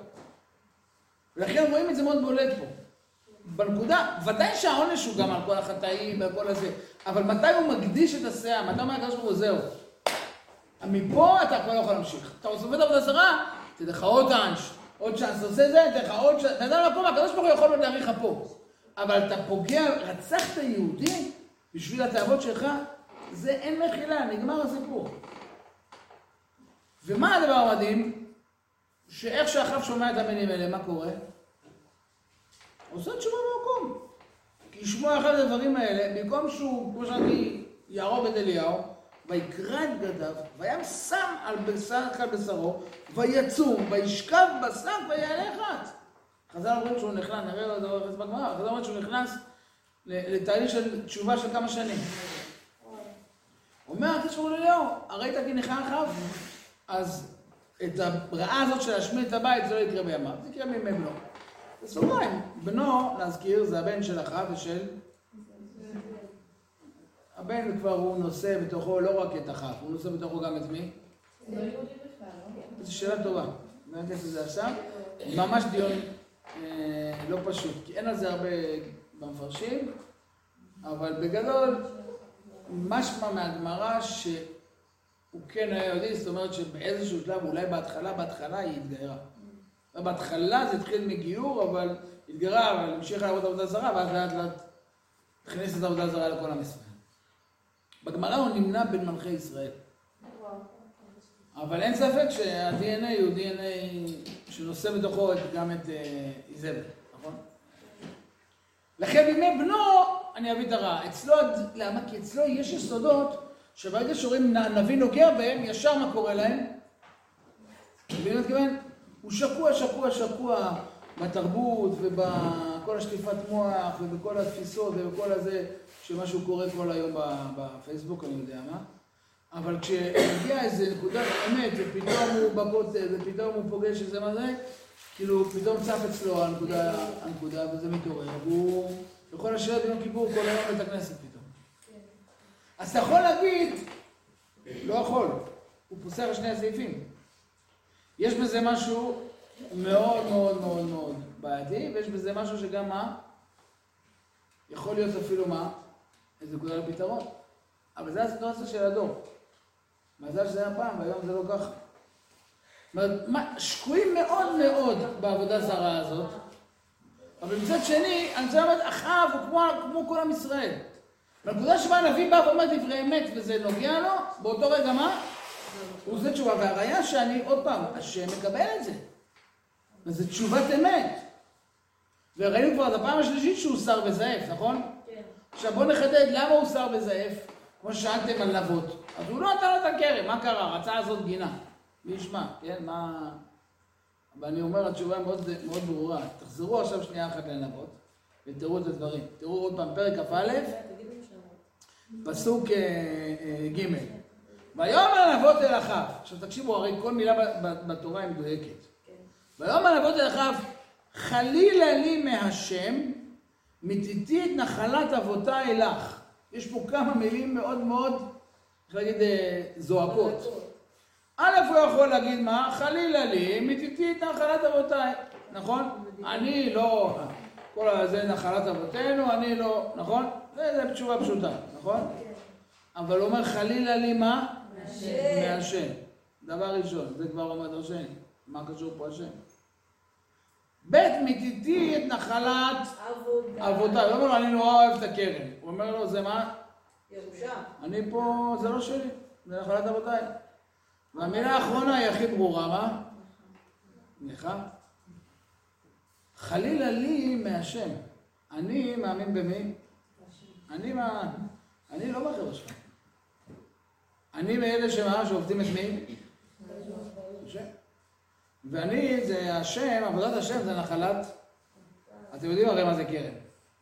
ולכן רואים את זה מאוד בולט פה. בנקודה, ודאי שהעונש הוא גם על כל החטאים ועל כל הזה, אבל מתי הוא מקדיש את הסאה? מתי אומר הקדוש ברוך הוא זהו? מפה אתה כבר לא יכול להמשיך. אתה את עבודה זרה, תדע לך עוד צ'אנס, עוד צ'אנס, עושה זה, תדע לך עוד צ'אנס, אתה יודע למקום, הקדוש ברוך הוא יכול עוד להאריך פה. אבל אתה פוגע, רצחת יהודי בשביל התאוות שלך, זה אין מחילה, נגמר הסיפור. ומה הדבר המדהים? שאיך שאחאב שומע את המילים האלה, מה קורה? עושה תשובה במקום. כי לשמוע אחד הדברים האלה, במקום שהוא, כמו שאמרתי, יהרוג את אליהו, ויקרא את בגדיו, וים שם על בשר על בשרו, ויצום, וישכב בשק ויעלה אחת. חז"ל אומרים שהוא נכנס, נראה את זה בגמרא, חז"ל אומרים שהוא נכנס לתהליך של תשובה של כמה שנים. אומר הוא לאליהו, הראית כי נכנע אחאב? אז את הרעה הזאת של להשמיד את הבית זה לא יקרה בימיו, זה יקרה בימי בנו. בסוגריים, בנו, להזכיר, זה הבן של אחאב ושל... הבן כבר הוא נושא בתוכו לא רק את אחאב, הוא נושא בתוכו גם את מי? זו שאלה טובה. אני אכנס לזה עכשיו. ממש דיון אה, לא פשוט, כי אין על זה הרבה במפרשים, אבל בגדול, משמע מהגמרא שהוא כן היה יהודי, זאת אומרת שבאיזשהו שלב, אולי בהתחלה, בהתחלה היא התגיירה. בהתחלה זה התחיל מגיור, אבל התגיירה, אבל המשיכה לעבוד עבודה זרה, ואז לאט לאט הכניס את העבודה זרה לכל עם ישראל. בגמרא הוא נמנע בין מלכי ישראל. אבל אין ספק שה-DNA הוא DNA שנושא בתוכו גם את איזבל, נכון? לכן בימי בנו אני אביא את הרע. אצלו, למה? כי אצלו יש יסודות שברגע שרואים נביא נוגע בהם, ישר מה קורה להם? מבין מה מתכוון? הוא שקוע, שקוע, שקוע בתרבות ובכל השטיפת מוח ובכל התפיסות ובכל הזה שמשהו קורה כל היום בפייסבוק, אני יודע מה. אבל כשהגיע איזה נקודת אמת ופתאום הוא בכותל ופתאום הוא פוגש איזה מה זה, כאילו פתאום צף אצלו הנקודה, הנקודה וזה מתעורר והוא יכול לשבת ביום כיפור כל היום בית הכנסת פתאום. אז אתה יכול להגיד, לא יכול, הוא פוסח שני הסעיפים. יש בזה משהו מאוד מאוד מאוד מאוד בעייתי, ויש בזה משהו שגם מה? יכול להיות אפילו מה? איזה נקודה לפתרון. אבל זה הסיטואציה של הדור. מזל שזה היה פעם, והיום זה לא ככה. אומרת, שקועים מאוד מאוד בעבודה זרה הזאת, אבל מצד שני, אני רוצה לומר, אחאב הוא כמו, כמו כל עם ישראל. בנקודה שבה הנביא בא ואומר דברי אמת וזה נוגע לו, באותו רגע מה? הוא עושה תשובה, והראיה שאני, עוד פעם, השם מקבל את זה. וזו תשובת אמת. וראינו כבר את הפעם השלישית שהוא שר וזייף, נכון? כן. עכשיו בואו נחדד למה הוא שר וזייף, כמו ששאלתם על נבות. אז הוא לא נתן לו את הכרם, מה קרה? רצה לעשות גינה. מי ישמע, כן? מה... ואני אומר, התשובה מאוד, מאוד ברורה. תחזרו עכשיו שנייה אחת לנבות, ותראו את הדברים. תראו עוד פעם, פרק כ"א, פסוק אה, אה, ג' ויאמר נבות אל אחיו. עכשיו תקשיבו, הרי כל מילה בתורה היא מדויקת. ויאמר נבות אל אחיו, חלילה לי מהשם, מתיתי את נחלת אבותיי לך. יש פה כמה מילים מאוד מאוד, איך להגיד, אה, זועקות. א', הוא יכול להגיד מה? חלילה לי, מתיתי את נחלת אבותיי, נכון? אני לא, כל זה נחלת אבותינו, אני לא, נכון? זה תשובה פשוטה, נכון? אבל אומר חלילה לי מה? מהשם. דבר ראשון, זה כבר אומר דרשני. מה קשור פה השם? ב' מתיתי את נחלת אבותיי. הוא אומר לו, אני נורא אוהב את הכרם. הוא אומר לו, זה מה? ירושה. אני פה, זה לא שלי, זה נחלת אבותיי. והמילה האחרונה היא הכי ברורה, מה? סליחה? חלילה לי מהשם. אני מאמין במי? אני מה... אני לא בחבר'ה שלך. אני מאלה שמה שעובדים את מי? ואני, זה השם, עבודת השם זה נחלת, אתם יודעים הרי מה זה כרם.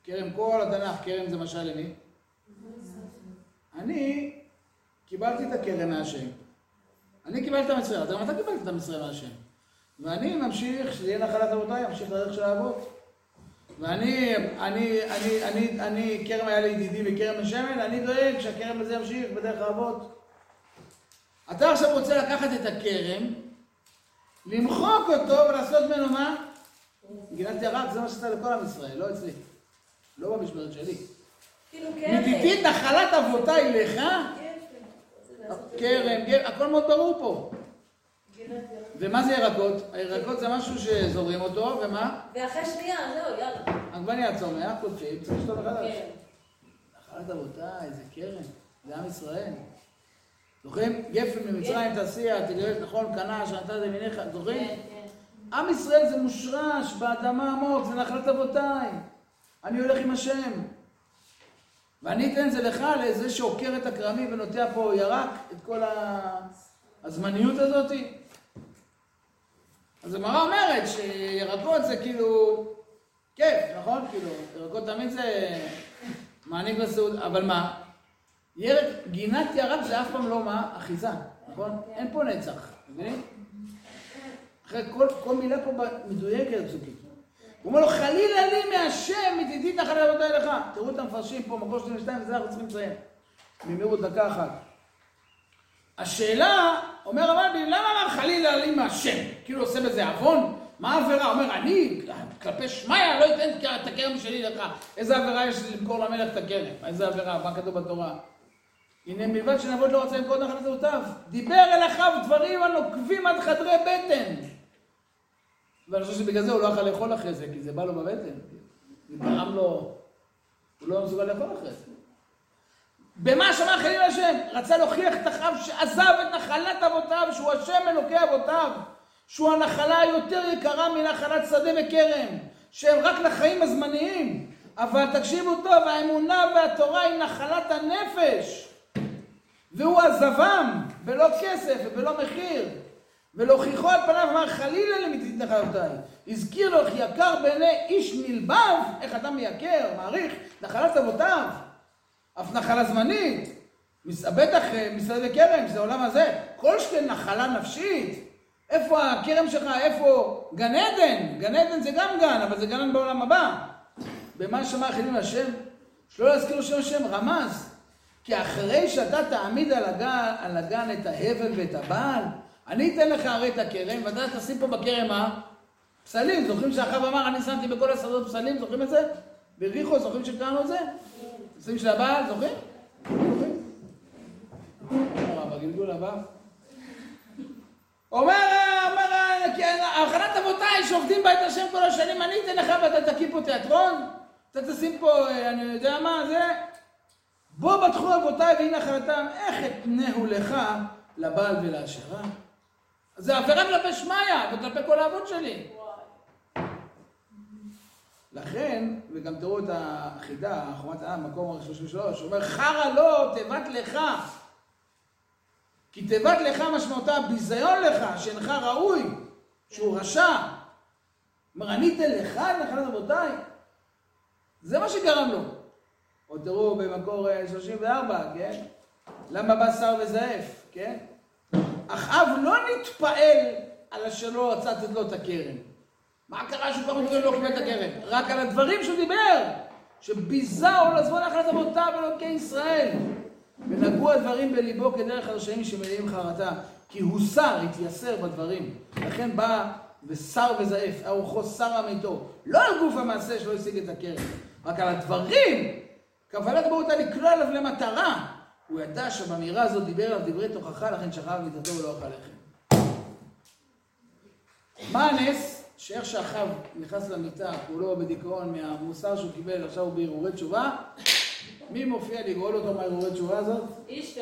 כרם כל התנ"ך, כרם זה משל למי? אני קיבלתי את הכרם מהשם. אני קיבלתי את המצרים, גם אתה קיבלת את המצרים מהשם. ואני ממשיך, שזה יהיה נחלת אבותיי, אמשיך לדרך של האבות. ואני, אני, אני, אני, אני, כרם היה לי ידידי בכרם השמן, אני דואג שהכרם הזה ימשיך בדרך האבות. אתה עכשיו רוצה לקחת את הכרם, למחוק אותו ולעשות ממנו מה? גינת ירק, זה מה שעשתה לכל עם ישראל, לא אצלי. לא במשמרת שלי. כאילו. מדידית נחלת אבותיי לך, כרם, הכל מאוד ברור פה. ומה זה ירקות? הירקות זה משהו שזורים אותו, ומה? ואחרי שנייה, זהו, יאללה. עגבניה צומח, קודשים, צריך לשתות מחדש. נחלת אבותיי, זה כרם, זה עם ישראל. זוכרים? גפן ממצרים תעשייה, תגרש נכון, קנה, שנתה זה מיניך, זוכרים? כן, כן. עם ישראל זה מושרש באדמה עמוק, זה נחלת אבותיי. אני הולך עם השם. ואני אתן זה לך, לזה שעוקר את הכרמים ונוטע פה ירק, את כל הזמניות הזאת. אז הגמרא אומרת שירקות זה כאילו כיף, נכון? כאילו, ירקות תמיד זה מעניק לסעוד, אבל מה? ירק, גינת ירק זה אף פעם לא מה? אחיזה, נכון? אין פה נצח, מבינים? אחרי כל, כל מילה פה מדויקת פסוקית. הוא אומר לו, חלילה לי מהשם, מדידי תחת עבודי לך. תראו את המפרשים פה, מקור 32, וזה אנחנו צריכים לציין. במהירות דקה אחת. השאלה, אומר המלבי, למה אמר חלילה לי מהשם? כאילו עושה בזה עוון? מה העבירה? אומר, אני כלפי שמיא לא אתן את הכרם שלי לך. איזה עבירה יש למכור למלך את הכרם? איזה עבירה? מה כתוב בתורה? הנה מלבד שנעבוד לא רוצה למכור נחת אבותיו. דיבר אל אחיו דברים הנוקבים עד חדרי בטן. ואני חושב שבגלל זה הוא לא יכול לאכול אחרי זה, כי זה בא לו בבטן. זה גרם לו, הוא לא מסוגל לאכול אחרי זה. במה שמע חליל השם? רצה להוכיח את אחיו שעזב את נחלת אבותיו, שהוא השם אלוקי אבותיו, שהוא הנחלה היותר יקרה מנחלת שדה וכרם, שהם רק לחיים הזמניים. אבל תקשיבו טוב, האמונה והתורה היא נחלת הנפש. והוא עזבם, ולא כסף, ולא מחיר. ולהוכיחו על פניו, אמר חלילה למצית נחלותיי. הזכיר לו איך יקר בעיני איש נלבב, איך אדם מייקר, מעריך, נחלת אבותיו. אף נחלה זמנית. בטח אה, משרד הכרם, זה העולם הזה. כל שכן נחלה נפשית. איפה הכרם שלך, איפה גן עדן? גן עדן זה גם גן, אבל זה גן בעולם הבא. במה שמע חילול השם? שלא להזכיר שם השם, רמז. כי אחרי שאתה תעמיד על הגן, על הגן את ההבל ואת הבעל, אני אתן לך הרי את הכרם, ואתה תשים פה בכרם מה? פסלים. זוכרים שאחאב אמר, אני שמתי בכל השדות פסלים, זוכרים את זה? בריחו, זוכרים שקראנו את זה? פסלים של הבעל, זוכרים? זוכרים? בגלגול הבא. אומר, אומר, האכלת אבותיי שעובדים בה את השם כל השנים, אני אתן לך ואתה תקים פה תיאטרון? אתה תשים פה, אה, אני יודע מה, זה... בוא בטחו אבותיי והנה אחרתם, איך אתנהו לך לבעל ולאשרה? זה עבירה כלפי שמיא וכלפי כל האבות שלי. לכן, וגם תראו את החידה, חומת העם, מקום 33, הוא אומר, חרא לו תיבת לך. כי תיבת לך משמעותה ביזיון לך, שאינך ראוי, שהוא רשע. אומר, אני אתן לך את נחלת אבותיי? זה מה שגרם לו. או תראו במקור אה, 34, כן? למה בא שר וזעף, כן? אחאב לא נתפעל על אשר לא רצה לתת לו את הכרם. מה קרה שהוא כבר לא קיבל את הכרם? רק על הדברים שהוא דיבר, שביזהו לעזבו נחלת אבותיו אלוקי ישראל. ונגעו הדברים בליבו כדרך הרשעים שמלאים חרטה. כי הוא שר, התייסר בדברים. לכן בא ושר וזעף, ארוחו שר אמיתו. לא על גוף המעשה שלא השיג את הכרם, רק על הדברים. כוונת ברוך הייתה לקלוע עליו למטרה. הוא ידע שבאמירה הזאת דיבר עליו דברי תוכחה, לכן שכב מיטתו ולא אכל לחם. מה הנס? שאיך שאחאב נכנס למיטה, כולו בדיכאון מהמוסר שהוא קיבל, עכשיו הוא בהרהורי תשובה. מי מופיע לגאול אותו מהרהורי תשובה הזאת? אשתו.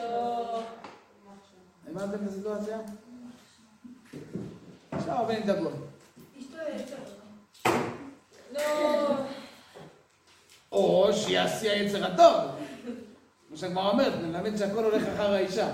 הבנתם את הסיטואציה? עכשיו הבן דגון. אשתו יש. לא. או שיעשי היצר הטוב. כמו שהגמרא אומרת, נלמד שהכל הולך אחר האישה.